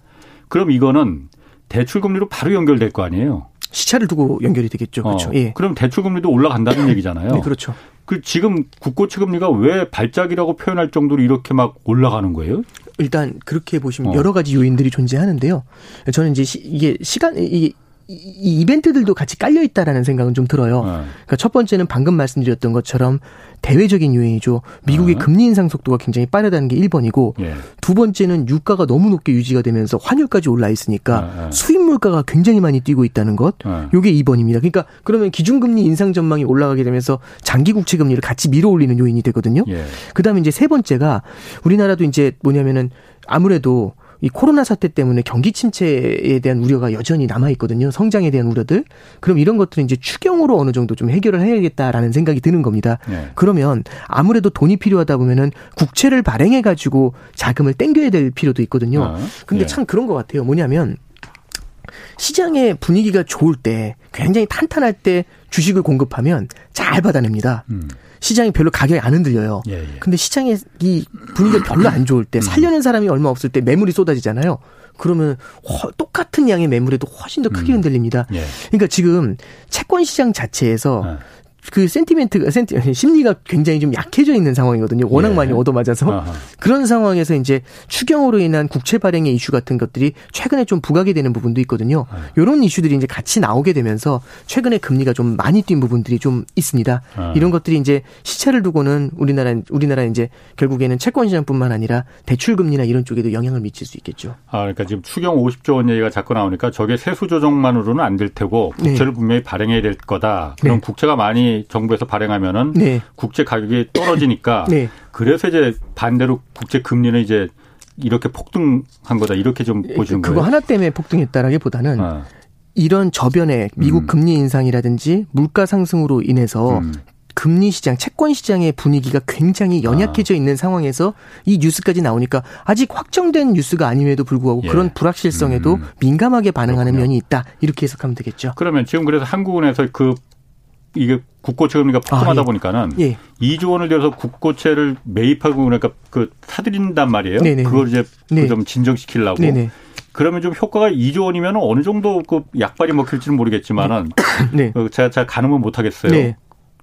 A: 그럼 이거는 대출 금리로 바로 연결될 거 아니에요.
C: 시차를 두고 연결이 되겠죠. 그렇죠. 어, 예.
A: 그럼 대출 금리도 올라간다는 얘기잖아요.
C: 네, 그렇죠.
A: 그 지금 국고채 금리가 왜 발작이라고 표현할 정도로 이렇게 막 올라가는 거예요?
C: 일단 그렇게 보시면 어. 여러 가지 요인들이 존재하는데요. 저는 이제 시, 이게 시간 이게 이 이벤트들도 같이 깔려 있다라는 생각은 좀 들어요. 네. 그러니까 첫 번째는 방금 말씀드렸던 것처럼 대외적인 요인이죠. 미국의 네. 금리 인상 속도가 굉장히 빠르다는 게 1번이고 예. 두 번째는 유가가 너무 높게 유지가 되면서 환율까지 올라 있으니까 네. 수입 물가가 굉장히 많이 뛰고 있다는 것. 요게 2번입니다. 그러니까 그러면 기준금리 인상 전망이 올라가게 되면서 장기 국채 금리를 같이 밀어 올리는 요인이 되거든요. 예. 그다음에 이제 세 번째가 우리나라도 이제 뭐냐면은 아무래도 이 코로나 사태 때문에 경기 침체에 대한 우려가 여전히 남아 있거든요. 성장에 대한 우려들. 그럼 이런 것들은 이제 추경으로 어느 정도 좀 해결을 해야겠다라는 생각이 드는 겁니다. 네. 그러면 아무래도 돈이 필요하다 보면은 국채를 발행해 가지고 자금을 땡겨야 될 필요도 있거든요. 아, 근데 네. 참 그런 것 같아요. 뭐냐면 시장의 분위기가 좋을 때 굉장히 탄탄할 때 주식을 공급하면 잘 받아냅니다. 음. 시장이 별로 가격이 안 흔들려요. 예, 예. 근데 시장의 이 분위기가 별로 안 좋을 때 음. 살려는 사람이 얼마 없을 때 매물이 쏟아지잖아요. 그러면 허, 똑같은 양의 매물에도 훨씬 더 크게 음. 흔들립니다. 예. 그러니까 지금 채권 시장 자체에서 네. 그 센티멘트가 센티 심리가 굉장히 좀 약해져 있는 상황이거든요. 워낙 예. 많이 얻어맞아서 아하. 그런 상황에서 이제 추경으로 인한 국채 발행의 이슈 같은 것들이 최근에 좀 부각이 되는 부분도 있거든요. 아. 이런 이슈들이 이제 같이 나오게 되면서 최근에 금리가 좀 많이 뛴 부분들이 좀 있습니다. 아. 이런 것들이 이제 시차를 두고는 우리나라 우리나라 이제 결국에는 채권 시장뿐만 아니라 대출 금리나 이런 쪽에도 영향을 미칠 수 있겠죠.
A: 아 그러니까 지금 추경 50조 원 얘기가 자꾸 나오니까 저게 세수 조정만으로는 안 될 테고 국채를 네. 분명히 발행해야 될 거다. 그럼 네. 국채가 많이 정부에서 발행하면은 네. 국제 가격이 떨어지니까 네. 그래서 이제 반대로 국제 금리는 이제 이렇게 폭등한 거다 이렇게 좀 예, 보시는
C: 그거 거예요. 그거 하나 때문에 폭등했다라기보다는 어. 이런 저변에 미국 음. 금리 인상이라든지 물가 상승으로 인해서 음. 금리 시장, 채권 시장의 분위기가 굉장히 연약해져 있는 상황에서 이 뉴스까지 나오니까 아직 확정된 뉴스가 아님에도 불구하고 예. 그런 불확실성에도 음. 민감하게 반응하는 그렇군요. 면이 있다. 이렇게 해석하면 되겠죠.
A: 그러면 지금 그래서 한국은행에서 그 이게 국고채 금리가 폭등하다 아, 예. 보니까는 예. 2조 원을 들여서 국고채를 매입하고 그러니까 그 사들인단 말이에요. 네네. 그걸 이제 네. 좀 진정시키려고. 네네. 그러면 좀 효과가 2조 원이면 어느 정도 그 약발이 먹힐지는 모르겠지만은 네. 그 제가 잘 가늠은 못 하겠어요. 네.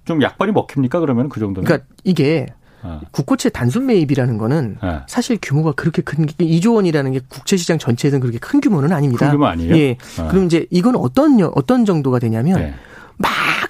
A: 좀 약발이 먹힙니까 그러면 그 정도는?
C: 그러니까 이게 어. 국고채 단순 매입이라는 거는 네. 사실 규모가 그렇게 큰 2조 원이라는 게 국채 시장 전체에서는 그렇게 큰 규모는 아닙니다.
A: 큰 규모 아니에요?
C: 예. 어. 그럼 이제 이건 어떤 어떤 정도가 되냐면 네.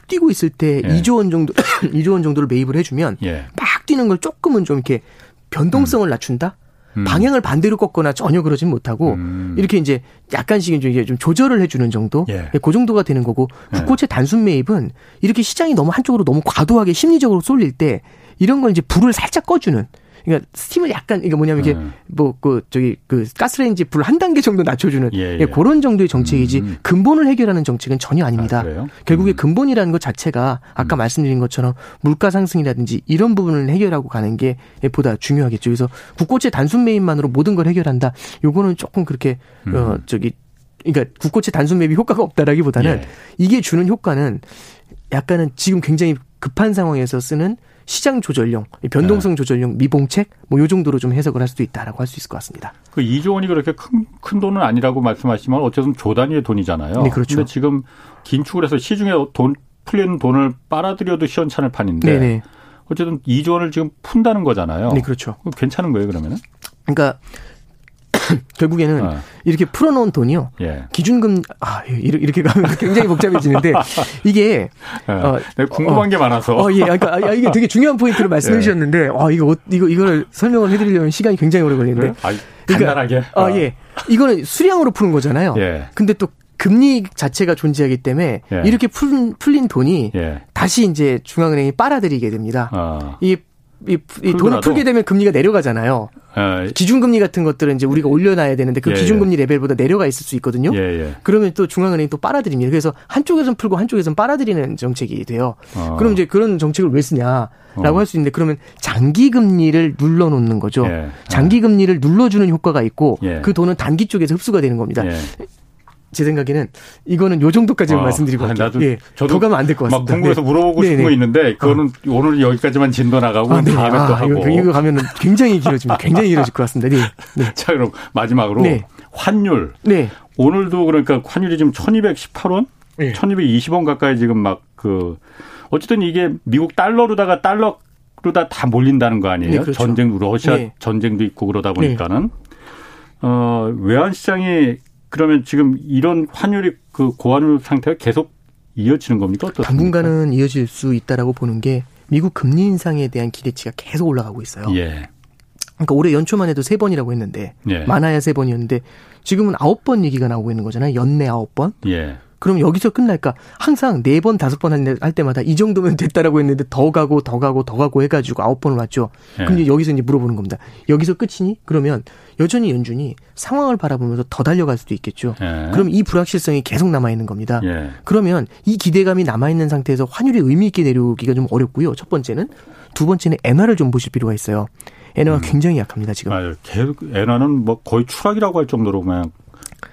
C: 막 뛰고 있을 때 예. 2조 원 정도 2조 원 정도를 매입을 해주면 예. 막 뛰는 걸 조금은 좀 이렇게 변동성을 음. 낮춘다. 음. 방향을 반대로 꺾거나 전혀 그러진 못하고 음. 이렇게 이제 약간씩 이제 좀 조절을 해주는 정도, 예. 그 정도가 되는 거고 예. 국고채 단순 매입은 이렇게 시장이 너무 한쪽으로 너무 과도하게 심리적으로 쏠릴 때 이런 걸 이제 불을 살짝 꺼주는 그러니까 스팀을 약간 이게 뭐냐면 이게 음. 뭐그 저기 그 가스레인지 불 한 단계 정도 낮춰주는 예, 예. 예, 그런 정도의 정책이지 음. 근본을 해결하는 정책은 전혀 아닙니다. 아, 결국에 음. 근본이라는 것 자체가 아까 음. 말씀드린 것처럼 물가 상승이라든지 이런 부분을 해결하고 가는 게 보다 중요하겠죠. 그래서 국고채 단순 매입만으로 모든 걸 해결한다. 요거는 조금 그렇게 음. 어 저기 그러니까 국고채 단순 매입이 효과가 없다라기보다는 예. 이게 주는 효과는 약간은 지금 굉장히 급한 상황에서 쓰는 시장 조절용, 변동성 네. 조절용 미봉책 뭐 요 정도로 좀 해석을 할 수도 있다라고 할 수 있을 것 같습니다.
A: 그 2조 원이 그렇게 큰, 큰 돈은 아니라고 말씀하시지만 어쨌든 조 단위의 돈이잖아요.
C: 네, 그렇죠.
A: 근데 지금 긴축을 해서 시중에 돈 풀리는 돈을 빨아들여도 시원찮을 판인데 네네. 네. 어쨌든 2조 원을 지금 푼다는 거잖아요.
C: 네, 그렇죠.
A: 괜찮은 거예요, 그러면은?
C: 그러니까 결국에는 어. 이렇게 풀어놓은 돈이요. 예. 기준금 아 이렇게 가면 굉장히 복잡해지는데 이게
A: 예. 어, 네, 궁금한 어, 게 많아서.
C: 어, 예, 그러니까 아, 이게 되게 중요한 포인트를 말씀해 예. 주셨는데, 아 이거 이거 이거를 설명을 해드리려면 시간이 굉장히 오래 걸리는데.
A: 아, 간단하게.
C: 그러니까, 아 예, 이거는 수량으로 푸는 거잖아요. 예. 근데 또 금리 자체가 존재하기 때문에 예. 이렇게 풀, 풀린 돈이 예. 다시 이제 중앙은행이 빨아들이게 됩니다. 어. 이, 이, 이 돈을 풀게 되면 금리가 내려가잖아요. 아, 기준금리 같은 것들은 이제 우리가 올려놔야 되는데 그 예, 기준금리 예. 레벨보다 내려가 있을 수 있거든요. 예, 예. 그러면 또 중앙은행이 또 빨아들입니다. 그래서 한쪽에선 풀고 한쪽에선 빨아들이는 정책이 돼요. 어. 그럼 이제 그런 정책을 왜 쓰냐라고 어. 할수 있는데 그러면 장기 금리를 눌러놓는 거죠. 예. 장기 금리를 눌러주는 효과가 있고 예. 그 돈은 단기 쪽에서 흡수가 되는 겁니다. 제 생각에는 이거는 요 정도까지만 어, 말씀드리고 아, 나도 예, 저도 더 가면 안 될 것 같습니다.
A: 막 궁금해서 네. 물어보고 싶은 네네. 거 있는데 그거는 어. 오늘 여기까지만 진도 나가고 아, 네. 다음에 아, 또 하고
C: 이거, 이거 가면은 굉장히 길어집니다. 굉장히 길어질 것 같습니다. 네.
A: 네. 자 그럼 마지막으로 네. 환율. 네. 오늘도 그러니까 환율이 지금 1,218원, 네. 1,220원 가까이 지금 막 그 어쨌든 이게 미국 달러로다가 달러로다 다 몰린다는 거 아니에요? 네, 그렇죠. 전쟁 러시아 네. 전쟁도 있고 그러다 보니까는 어 외환 시장이 그러면 지금 이런 환율이 그 고환율 상태가 계속 이어지는 겁니까? 어떻습니까?
C: 당분간은 이어질 수 있다라고 보는 게 미국 금리 인상에 대한 기대치가 계속 올라가고 있어요. 예. 그러니까 올해 연초만 해도 세 번이라고 했는데 예. 많아야 세 번이었는데 지금은 아홉 번 얘기가 나오고 있는 거잖아요. 연내 아홉 번. 예. 그럼 여기서 끝날까? 항상 네 번, 다섯 번 할 때마다 이 정도면 됐다라고 했는데 더 가고 더 가고 더 가고 해가지고 아홉 번을 왔죠. 예. 이제 여기서 이제 물어보는 겁니다. 여기서 끝이니? 그러면 여전히 연준이 상황을 바라보면서 더 달려갈 수도 있겠죠. 예. 그럼 이 불확실성이 계속 남아 있는 겁니다. 예. 그러면 이 기대감이 남아 있는 상태에서 환율이 의미 있게 내려오기가 좀 어렵고요. 첫 번째는 두 번째는 엔화를 좀 보실 필요가 있어요. 엔화가 음. 굉장히 약합니다 지금.
A: 맞아요. 엔화는 뭐 거의 추락이라고 할 정도로 그냥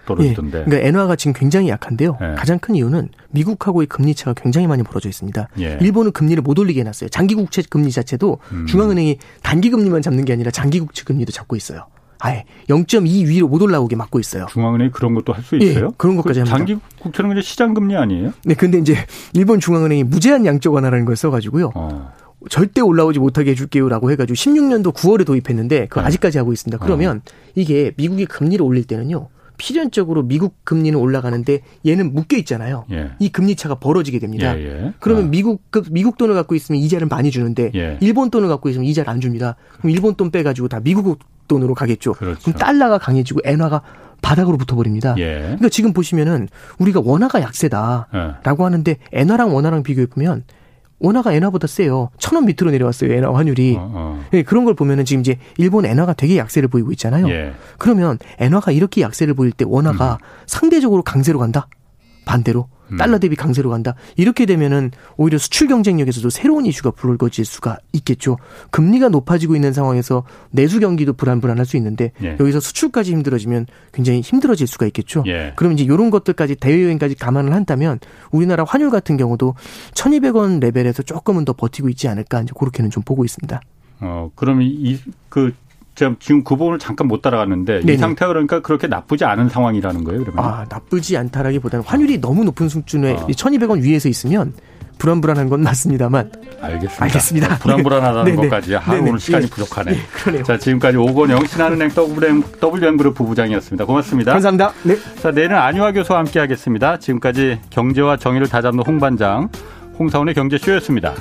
A: 떨어지던데.
C: 예, 그러니까 엔화가 지금 굉장히 약한데요. 예. 가장 큰 이유는 미국하고의 금리 차가 굉장히 많이 벌어져 있습니다. 예. 일본은 금리를 못 올리게 해놨어요. 장기 국채 금리 자체도 음. 중앙은행이 단기 금리만 잡는 게 아니라 장기 국채 금리도 잡고 있어요. 아예 0.2 위로 못 올라오게 막고 있어요.
A: 중앙은행이 그런 것도 할 수 있어요?
C: 예, 그런 것까지 그
A: 합니다. 장기 국채는 그냥 시장 금리 아니에요?
C: 네, 근데 이제 일본 중앙은행이 무제한 양적 완화라는 걸 써가지고요. 어. 절대 올라오지 못하게 해줄게요라고 해가지고 16년도 9월에 도입했는데 그 아직까지 하고 있습니다. 그러면 어. 이게 미국이 금리를 올릴 때는요. 필연적으로 미국 금리는 올라가는데 얘는 묶여 있잖아요. 예. 이 금리 차가 벌어지게 됩니다. 예, 예. 그러면 어. 미국 그 미국 돈을 갖고 있으면 이자를 많이 주는데 예. 일본 돈을 갖고 있으면 이자를 안 줍니다. 그럼 일본 돈 빼가지고 다 미국 돈으로 가겠죠. 그렇죠. 그럼 달러가 강해지고 엔화가 바닥으로 붙어버립니다. 예. 그러니까 지금 보시면은 우리가 원화가 약세다라고 예. 하는데 엔화랑 원화랑 비교해 보면 원화가 엔화보다 세요. 천 원 밑으로 내려왔어요. 엔화 환율이. 어, 어. 네, 그런 걸 보면은 지금 이제 일본 엔화가 되게 약세를 보이고 있잖아요. 예. 그러면 엔화가 이렇게 약세를 보일 때 원화가 음. 상대적으로 강세로 간다? 반대로 음. 달러 대비 강세로 간다. 이렇게 되면은 오히려 수출 경쟁력에서도 새로운 이슈가 불거질 수가 있겠죠. 금리가 높아지고 있는 상황에서 내수 경기도 불안불안할 수 있는데 예. 여기서 수출까지 힘들어지면 굉장히 힘들어질 수가 있겠죠. 예. 그럼 이제 이런 것들까지 대외 여행까지 감안을 한다면 우리나라 환율 같은 경우도 1,200원 레벨에서 조금은 더 버티고 있지 않을까 이제 그렇게는 좀 보고 있습니다.
A: 어, 그럼 이 그 지금 그 부분을 잠깐 못 따라갔는데 네네. 이 상태가 그러니까 그렇게 나쁘지 않은 상황이라는 거예요, 그러면?
C: 아, 나쁘지 않다라기보다는 환율이 너무 높은 수준에 아. 1,200원 위에서 있으면 불안불안한 건 맞습니다만.
A: 알겠습니다.
C: 알겠습니다.
A: 불안불안하다는 네. 것까지. 아, 오늘 시간이 네. 부족하네. 네,
C: 그러네요.
A: 자, 지금까지 오건영 신한은행 WM, 그룹 부부장이었습니다. 고맙습니다.
C: 감사합니다. 네.
A: 자, 내일은 안유화 교수와 함께 하겠습니다. 지금까지 경제와 정의를 다잡는 홍반장, 홍사원의 경제쇼였습니다.